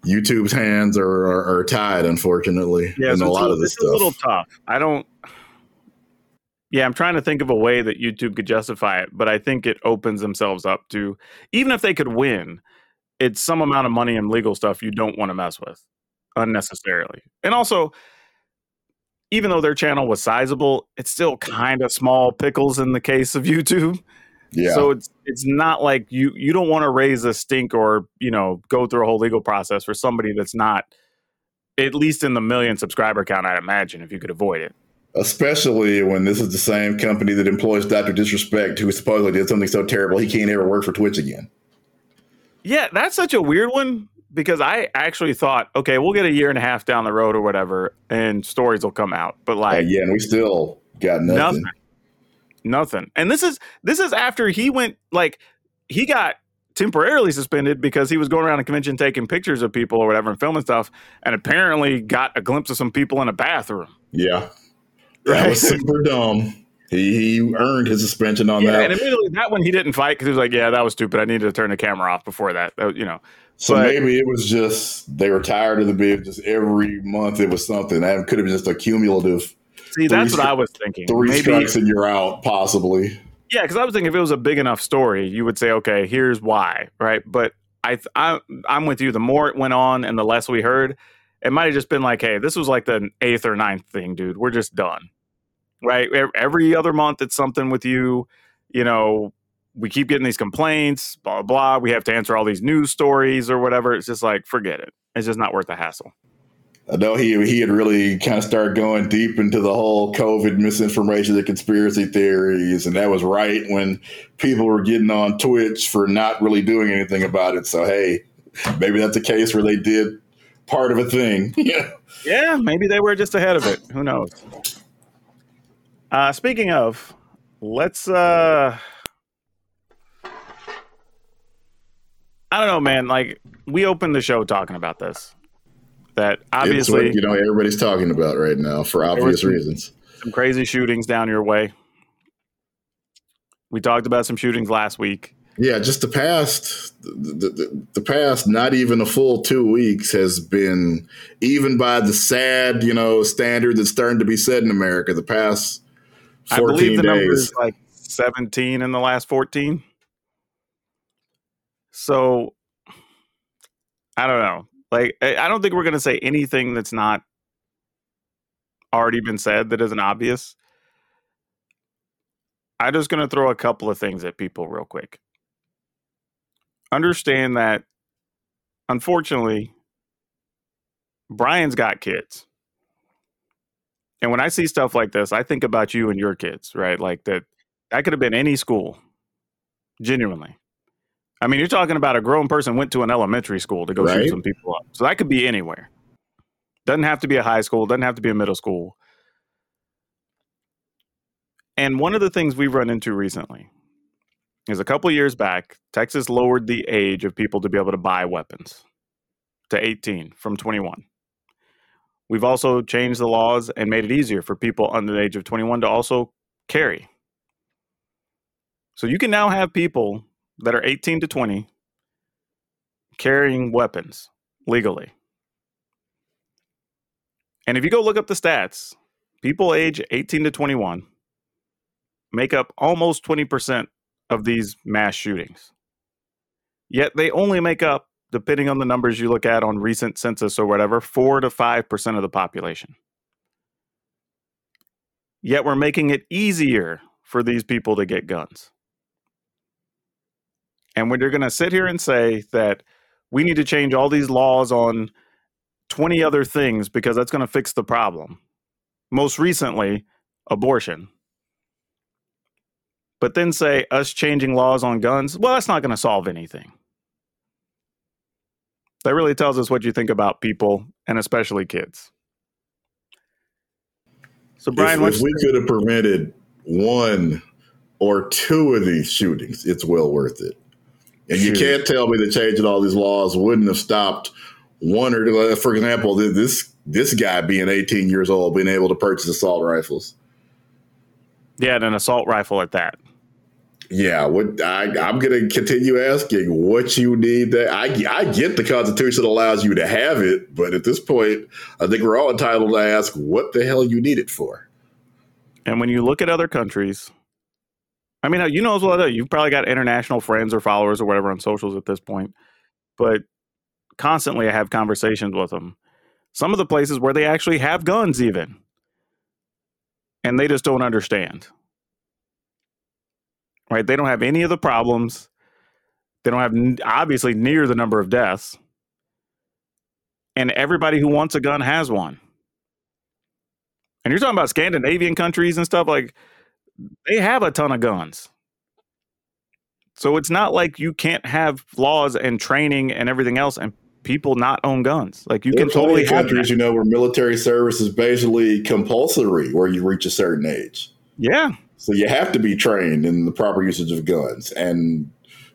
YouTube's hands are, are, are tied, unfortunately. Yeah, in so a lot a, of this it's a little tough. I don't. Yeah, I'm trying to think of a way that YouTube could justify it, but I think it opens themselves up to even if they could win, it's some amount of money and legal stuff you don't want to mess with unnecessarily. And also, even though their channel was sizable, it's still kind of small pickles in the case of YouTube. Yeah. So it's it's not like you you don't want to raise a stink or you know go through a whole legal process for somebody that's not at least in the million subscriber count. I'd imagine if you could avoid it. Especially when this is the same company that employs Dr. Disrespect, who supposedly did something so terrible he can't ever work for Twitch again. Yeah, that's such a weird one because I actually thought, okay, we'll get a year and a half down the road or whatever, and stories will come out. But Uh, like yeah, and we still got nothing. nothing, nothing. And this is this is after he went like he got temporarily suspended because he was going around a convention taking pictures of people or whatever and filming stuff, and apparently got a glimpse of some people in a bathroom. Yeah. That was super dumb. He, he earned his suspension on Yeah, that. and admittedly, that one he didn't fight because he was like, "Yeah, that was stupid. I needed to turn the camera off before that." That you know, So But- maybe it was just they were tired of the bid. Just every month it was something. That could have been just a cumulative see, that's Three what I was thinking. three Maybe, strikes and you're out, possibly. yeah, because I was thinking if it was a big enough story, you would say, "Okay, here's why," right? But I, I, I'm with you. The more it went on, and the less we heard, it might have just been like, "Hey, this was like the eighth or ninth thing, dude. We're just done." Right? Every other month, it's something with you. You know, we keep getting these complaints, blah blah. We have to answer all these news stories or whatever. It's just like, forget it. It's just not worth the hassle. I know he he had really kind of started going deep into the whole COVID misinformation, the conspiracy theories, and that was right when people were getting on Twitch for not really doing anything about it. So hey, maybe that's a case where they did part of a thing. Yeah, maybe they were just ahead of it. Who knows? Uh, speaking of, let's. uh I don't know, man. Like we opened the show talking about this. That obviously what you know everybody's talking about right now for obvious some- reasons. some crazy shootings down your way. We talked about some shootings last week. Yeah, just the past the, the, the past not even a full two weeks has been even by the sad you know standard that's starting to be set in America. The past I believe the number is like 17 in the last 14. So I don't know. Like I I don't think we're going to say anything that's not already been said that isn't obvious. I'm just going to throw a couple of things at people real quick. Understand that unfortunately Brian's got kids. And when I see stuff like this, I think about you and your kids, right? Like that that could have been any school. Genuinely. I mean, you're talking about a grown person went to an elementary school to go shoot some people up. So that could be anywhere. Doesn't have to be a high school, doesn't have to be a middle school. And one of the things we've run into recently is a couple years back, Texas lowered the age of people to be able to buy weapons to 18 from 21. We've also changed the laws and made it easier for people under the age of 21 to also carry. So you can now have people that are 18 to 20 carrying weapons legally. And if you go look up the stats, people age 18 to 21 make up almost 20% of these mass shootings. Yet they only make up, depending on the numbers you look at on recent census or whatever, 4 to 5% of the population. Yet we're making it easier for these people to get guns. And when you're going to sit here and say that we need to change all these laws on 20 other things because that's going to fix the problem, most recently, abortion. But then say us changing laws on guns, well, that's not going to solve anything. That really tells us what you think about people and especially kids. So, Brian, if, if we could have prevented one or two of these shootings, it's well worth it. And you can't tell me that changing all these laws wouldn't have stopped one or two. For example, this this guy being 18 years old, being able to purchase assault rifles. yeah, and an assault rifle at that. Yeah, what I, I'm going to continue asking what you need. That I, I get the Constitution allows you to have it, but at this point, I think we're all entitled to ask what the hell you need it for. And when you look at other countries, I mean, you know as well you've probably got international friends or followers or whatever on socials at this point, but constantly I have conversations with them. Some of the places where they actually have guns, even, and they just don't understand right? They don't have any of the problems. They don't have obviously near the number of deaths. And everybody who wants a gun has one. And you're talking about Scandinavian countries and stuff like they have a ton of guns. So it's not like you can't have laws and training and everything else and people not own guns. Like you there can totally have countries, you know, where military service is basically compulsory where you reach a certain age. Yeah. So you have to be trained in the proper usage of guns, and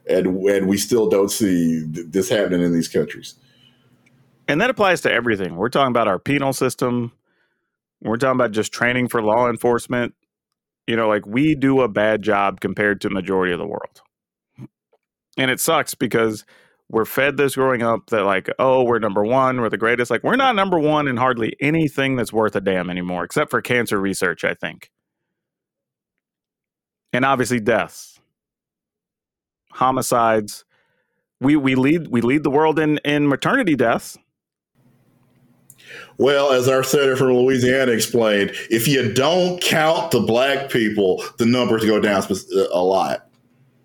and and we still don't see this happening in these countries. And that applies to everything. We're talking about our penal system. We're talking about just training for law enforcement. You know, like we do a bad job compared to majority of the world. And it sucks because we're fed this growing up that like, oh, we're number one, we're the greatest. Like we're not number one in hardly anything that's worth a damn anymore, except for cancer research, I think and obviously deaths, homicides. We we lead we lead the world in in maternity deaths. Well, as our senator from Louisiana explained, if you don't count the black people, the numbers go down uh, a lot.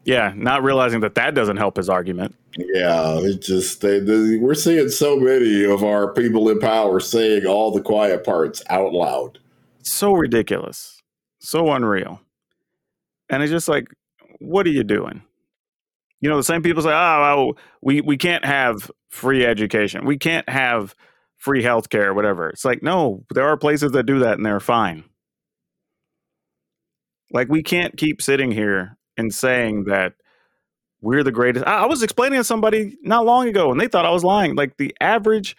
Yeah, not realizing that that doesn't help his argument. Yeah, it just they, they, we're seeing so many of our people in power saying all the quiet parts out loud. So ridiculous, so unreal. And it's just like, what are you doing? You know, the same people say, oh, we, we can't have free education. We can't have free healthcare, whatever. It's like, no, there are places that do that and they're fine. Like, we can't keep sitting here and saying that we're the greatest. I, I was explaining to somebody not long ago and they thought I was lying. Like, the average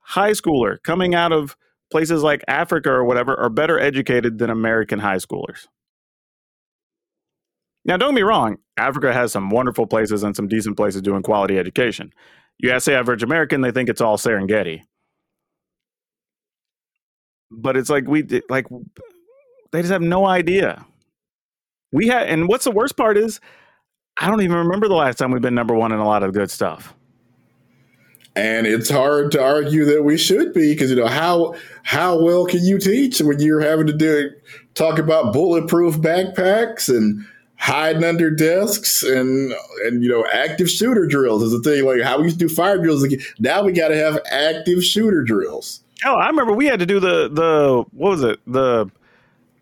high schooler coming out of places like Africa or whatever are better educated than American high schoolers. Now, don't me wrong, Africa has some wonderful places and some decent places doing quality education. You ask the average American, they think it's all Serengeti. But it's like we like they just have no idea. We had, and what's the worst part is, I don't even remember the last time we've been number one in a lot of good stuff. And it's hard to argue that we should be because you know how how well can you teach when you're having to do talk about bulletproof backpacks and hiding under desks and and you know active shooter drills is the thing. Like how we used to do fire drills. Now we got to have active shooter drills. Oh, I remember we had to do the the what was it the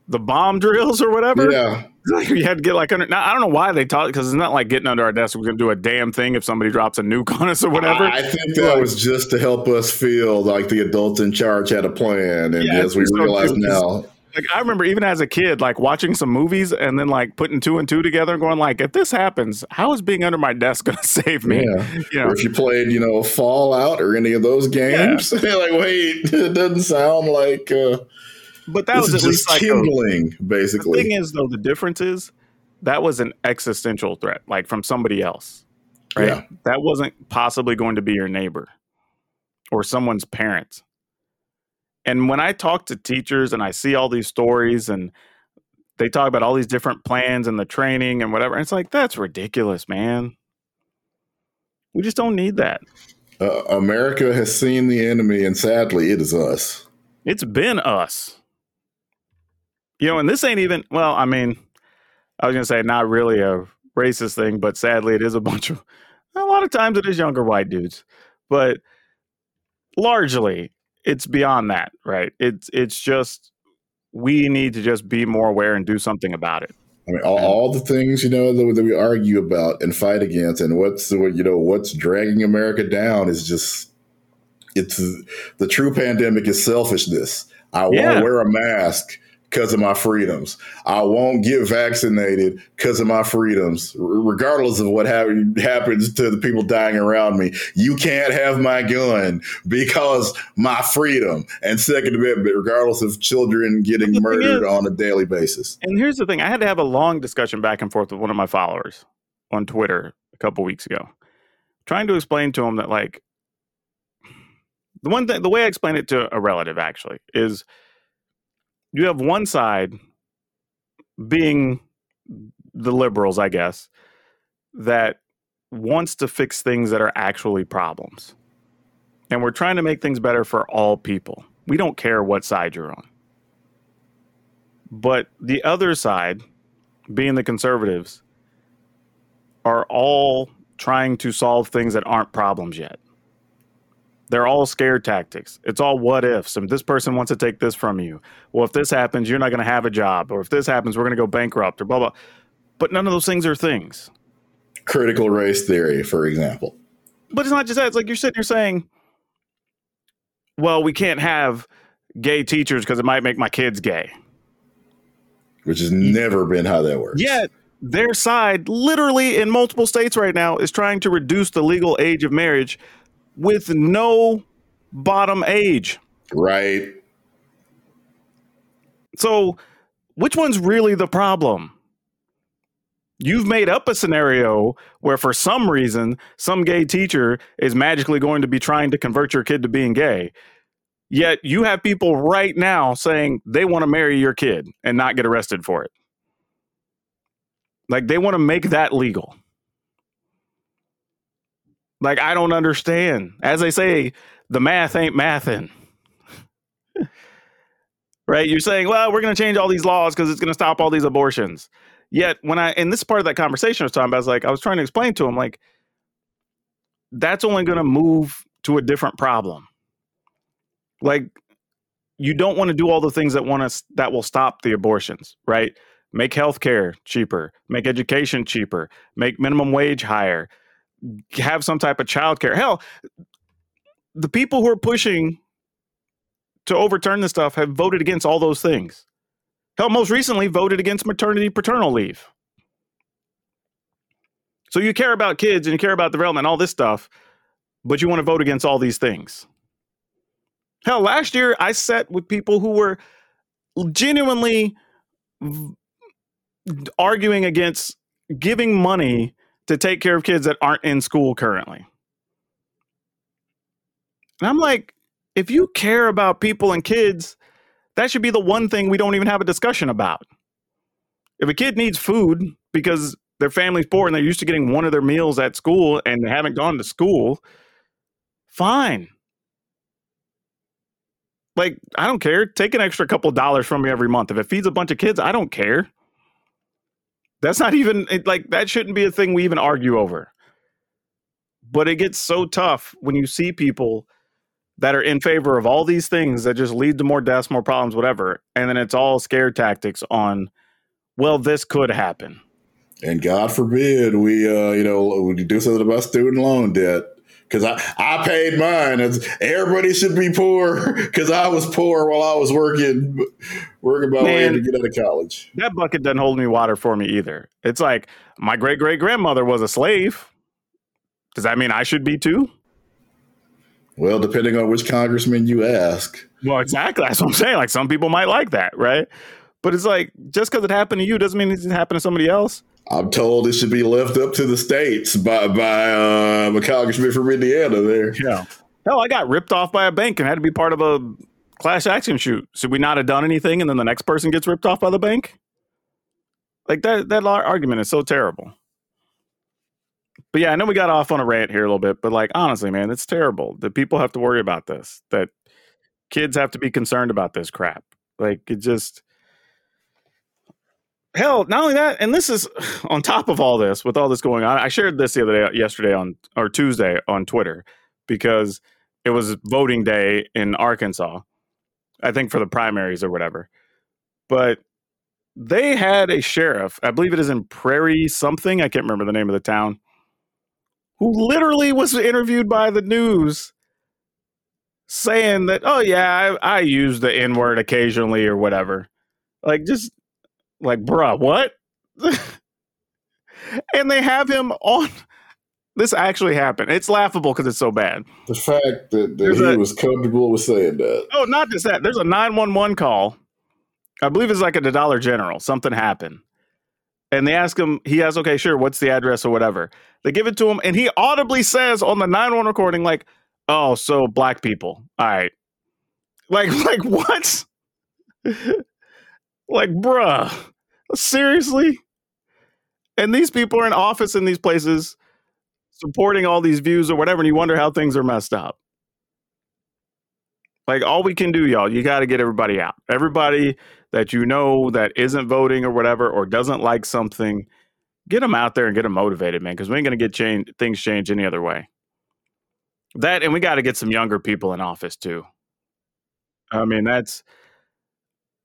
the bomb drills or whatever. Yeah. Like you had to get like under. Now, I don't know why they taught because it's not like getting under our desk. We're gonna do a damn thing if somebody drops a nuke on us or whatever. I think that was just to help us feel like the adults in charge had a plan, and yeah, as we realize now, like I remember even as a kid, like watching some movies and then like putting two and two together and going like, if this happens, how is being under my desk going to save me? Yeah. You know? Or if you played, you know, Fallout or any of those games, yeah. like wait, it doesn't sound like. Uh, but that was at least like kindling, a, basically. The thing is, though, the difference is that was an existential threat, like from somebody else. Right? Yeah. That wasn't possibly going to be your neighbor or someone's parents. And when I talk to teachers and I see all these stories and they talk about all these different plans and the training and whatever, it's like, that's ridiculous, man. We just don't need that. Uh, America has seen the enemy, and sadly, it is us. It's been us. You know, and this ain't even, well, I mean, I was going to say not really a racist thing, but sadly, it is a bunch of, a lot of times it is younger white dudes. But largely, it's beyond that, right? It's it's just we need to just be more aware and do something about it. I mean, all, all the things you know that, that, we argue about and fight against, and what's you know what's dragging America down is just it's the true pandemic is selfishness. I yeah. want to wear a mask because of my freedoms. I won't get vaccinated because of my freedoms, r- regardless of what hap- happens to the people dying around me. You can't have my gun because my freedom. And Second Amendment, regardless of children getting murdered is- on a daily basis. And here's the thing: I had to have a long discussion back and forth with one of my followers on Twitter a couple weeks ago, trying to explain to him that like the one thing, the way I explain it to a relative actually is you have one side being the liberals, I guess, that wants to fix things that are actually problems. And we're trying to make things better for all people. We don't care what side you're on. But the other side, being the conservatives, are all trying to solve things that aren't problems yet. They're all scare tactics. It's all what ifs. And this person wants to take this from you. Well, if this happens, you're not going to have a job. Or if this happens, we're going to go bankrupt or blah, blah. But none of those things are things. Critical race theory, for example. But it's not just that. It's like you're sitting here saying, well, we can't have gay teachers because it might make my kids gay. which has never been how that works. Yet their side, literally in multiple states right now, is trying to reduce the legal age of marriage with no bottom age. Right. So, which one's really the problem? You've made up a scenario where, for some reason, some gay teacher is magically going to be trying to convert your kid to being gay. Yet you have people right now saying they want to marry your kid and not get arrested for it. Like they want to make that legal. Like I don't understand. As they say, the math ain't mathing. right? You're saying, well, we're going to change all these laws because it's going to stop all these abortions. Yet when I and this part of that conversation I was talking about, I was like, I was trying to explain to him, like, that's only going to move to a different problem. Like, you don't want to do all the things that want to that will stop the abortions, right? Make healthcare cheaper, make education cheaper, make minimum wage higher, have some type of childcare. Hell, the people who are pushing to overturn this stuff have voted against all those things. Hell, most recently voted against maternity paternal leave. So you care about kids and you care about development all this stuff, but you want to vote against all these things. Hell, last year I sat with people who were genuinely v- arguing against giving money to take care of kids that aren't in school currently. And I'm like, if you care about people and kids, that should be the one thing we don't even have a discussion about. If a kid needs food because their family's poor and they're used to getting one of their meals at school and they haven't gone to school, fine. Like, I don't care. Take an extra couple dollars from me every month. If it feeds a bunch of kids, I don't care. That's not even it, like that shouldn't be a thing we even argue over. But it gets so tough when you see people that are in favor of all these things that just lead to more deaths, more problems, whatever. And then it's all scare tactics on, well, this could happen. And God forbid we, uh, you know, we do something about student loan debt. Because I, I paid mine. It's, everybody should be poor because I was poor while I was working, working my way to get out of college. That bucket doesn't hold any water for me either. It's like my great great grandmother was a slave. Does that mean I should be too? Well, depending on which congressman you ask. Well, exactly. That's what I'm saying. Like some people might like that, right? But it's like just because it happened to you doesn't mean it didn't happen to somebody else. I'm told it should be left up to the states by by uh, a congressman from Indiana. There, Yeah. Hell, I got ripped off by a bank and had to be part of a class action shoot. Should we not have done anything and then the next person gets ripped off by the bank? Like that that argument is so terrible. But yeah, I know we got off on a rant here a little bit, but like honestly, man, it's terrible that people have to worry about this. That kids have to be concerned about this crap. Like it just hell, not only that, and this is on top of all this, with all this going on. I shared this the other day, yesterday on or Tuesday on Twitter because it was voting day in Arkansas. I think for the primaries or whatever. But they had a sheriff, I believe it is in Prairie something, I can't remember the name of the town, who literally was interviewed by the news saying that, oh, yeah, I, I use the N word occasionally or whatever. Like just like bruh, what? and they have him on this actually happened. It's laughable because it's so bad. The fact that, that he a- was comfortable with saying that. Oh, not just that. There's a 911 call. I believe it's like at the Dollar General. Something happened. And they ask him, he has, okay, sure, what's the address or whatever. They give it to him, and he audibly says on the 911 recording, like, oh, so black people. All right. Like, like what? like, bruh. Seriously? And these people are in office in these places supporting all these views or whatever, and you wonder how things are messed up. Like all we can do, y'all, you got to get everybody out. Everybody that you know that isn't voting or whatever or doesn't like something, get them out there and get them motivated, man. Because we ain't gonna get change things changed any other way. That and we got to get some younger people in office too. I mean, that's.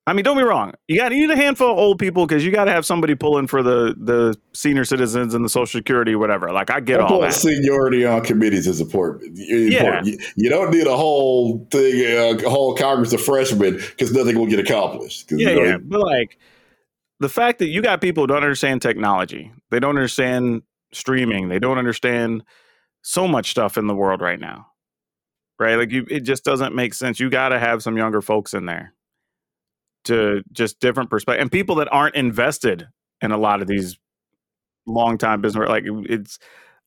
I mean, don't be wrong. You got to need a handful of old people because you got to have somebody pulling for the the senior citizens and the Social Security, whatever. Like I get I all that. seniority on committees is important. Yeah. You, you don't need a whole thing, uh, a whole Congress of freshmen because nothing will get accomplished. Yeah, you know, yeah. But like the fact that you got people who don't understand technology, they don't understand streaming, they don't understand so much stuff in the world right now. Right? Like you it just doesn't make sense. You gotta have some younger folks in there to just different perspective and people that aren't invested in a lot of these long time business like it's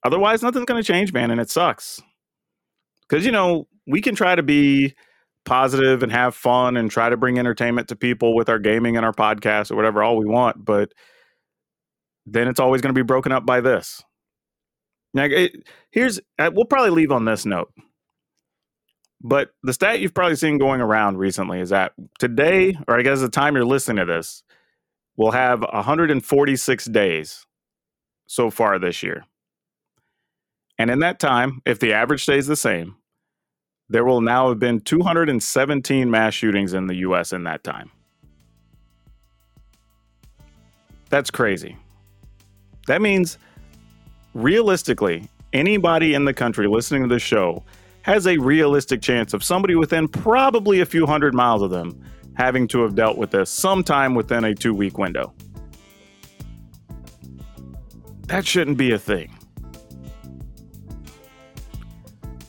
otherwise nothing's gonna change, man, and it sucks. Cause you know, we can try to be positive and have fun and try to bring entertainment to people with our gaming and our podcast or whatever all we want but then it's always going to be broken up by this now it, here's uh, we'll probably leave on this note but the stat you've probably seen going around recently is that today or i guess the time you're listening to this we'll have 146 days so far this year and in that time if the average stays the same there will now have been 217 mass shootings in the US in that time. That's crazy. That means, realistically, anybody in the country listening to this show has a realistic chance of somebody within probably a few hundred miles of them having to have dealt with this sometime within a two week window. That shouldn't be a thing.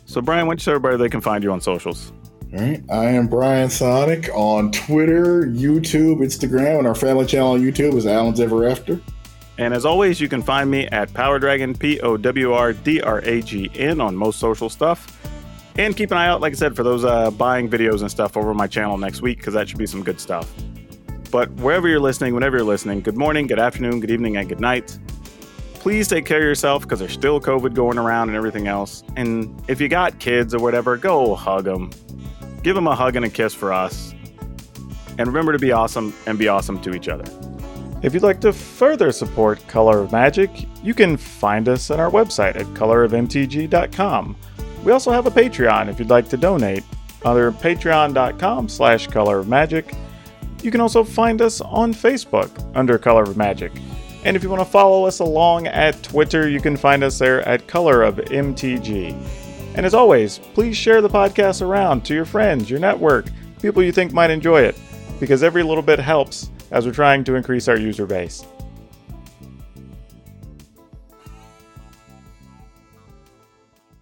So, Brian, why don't you tell everybody they can find you on socials? All right. I am Brian Sonic on Twitter, YouTube, Instagram, and our family channel on YouTube is Alan's Ever After. And as always, you can find me at Power Dragon, P O W R D R A G N, on most social stuff. And keep an eye out, like I said, for those uh, buying videos and stuff over my channel next week, because that should be some good stuff. But wherever you're listening, whenever you're listening, good morning, good afternoon, good evening, and good night. Please take care of yourself because there's still COVID going around and everything else. And if you got kids or whatever, go hug them. Give them a hug and a kiss for us. And remember to be awesome and be awesome to each other. If you'd like to further support Color of Magic, you can find us on our website at colorofmtg.com. We also have a Patreon if you'd like to donate, under patreon.com slash color of magic. You can also find us on Facebook under Color of Magic. And if you want to follow us along at Twitter, you can find us there at Color of MTG. And as always, please share the podcast around to your friends, your network, people you think might enjoy it, because every little bit helps as we're trying to increase our user base.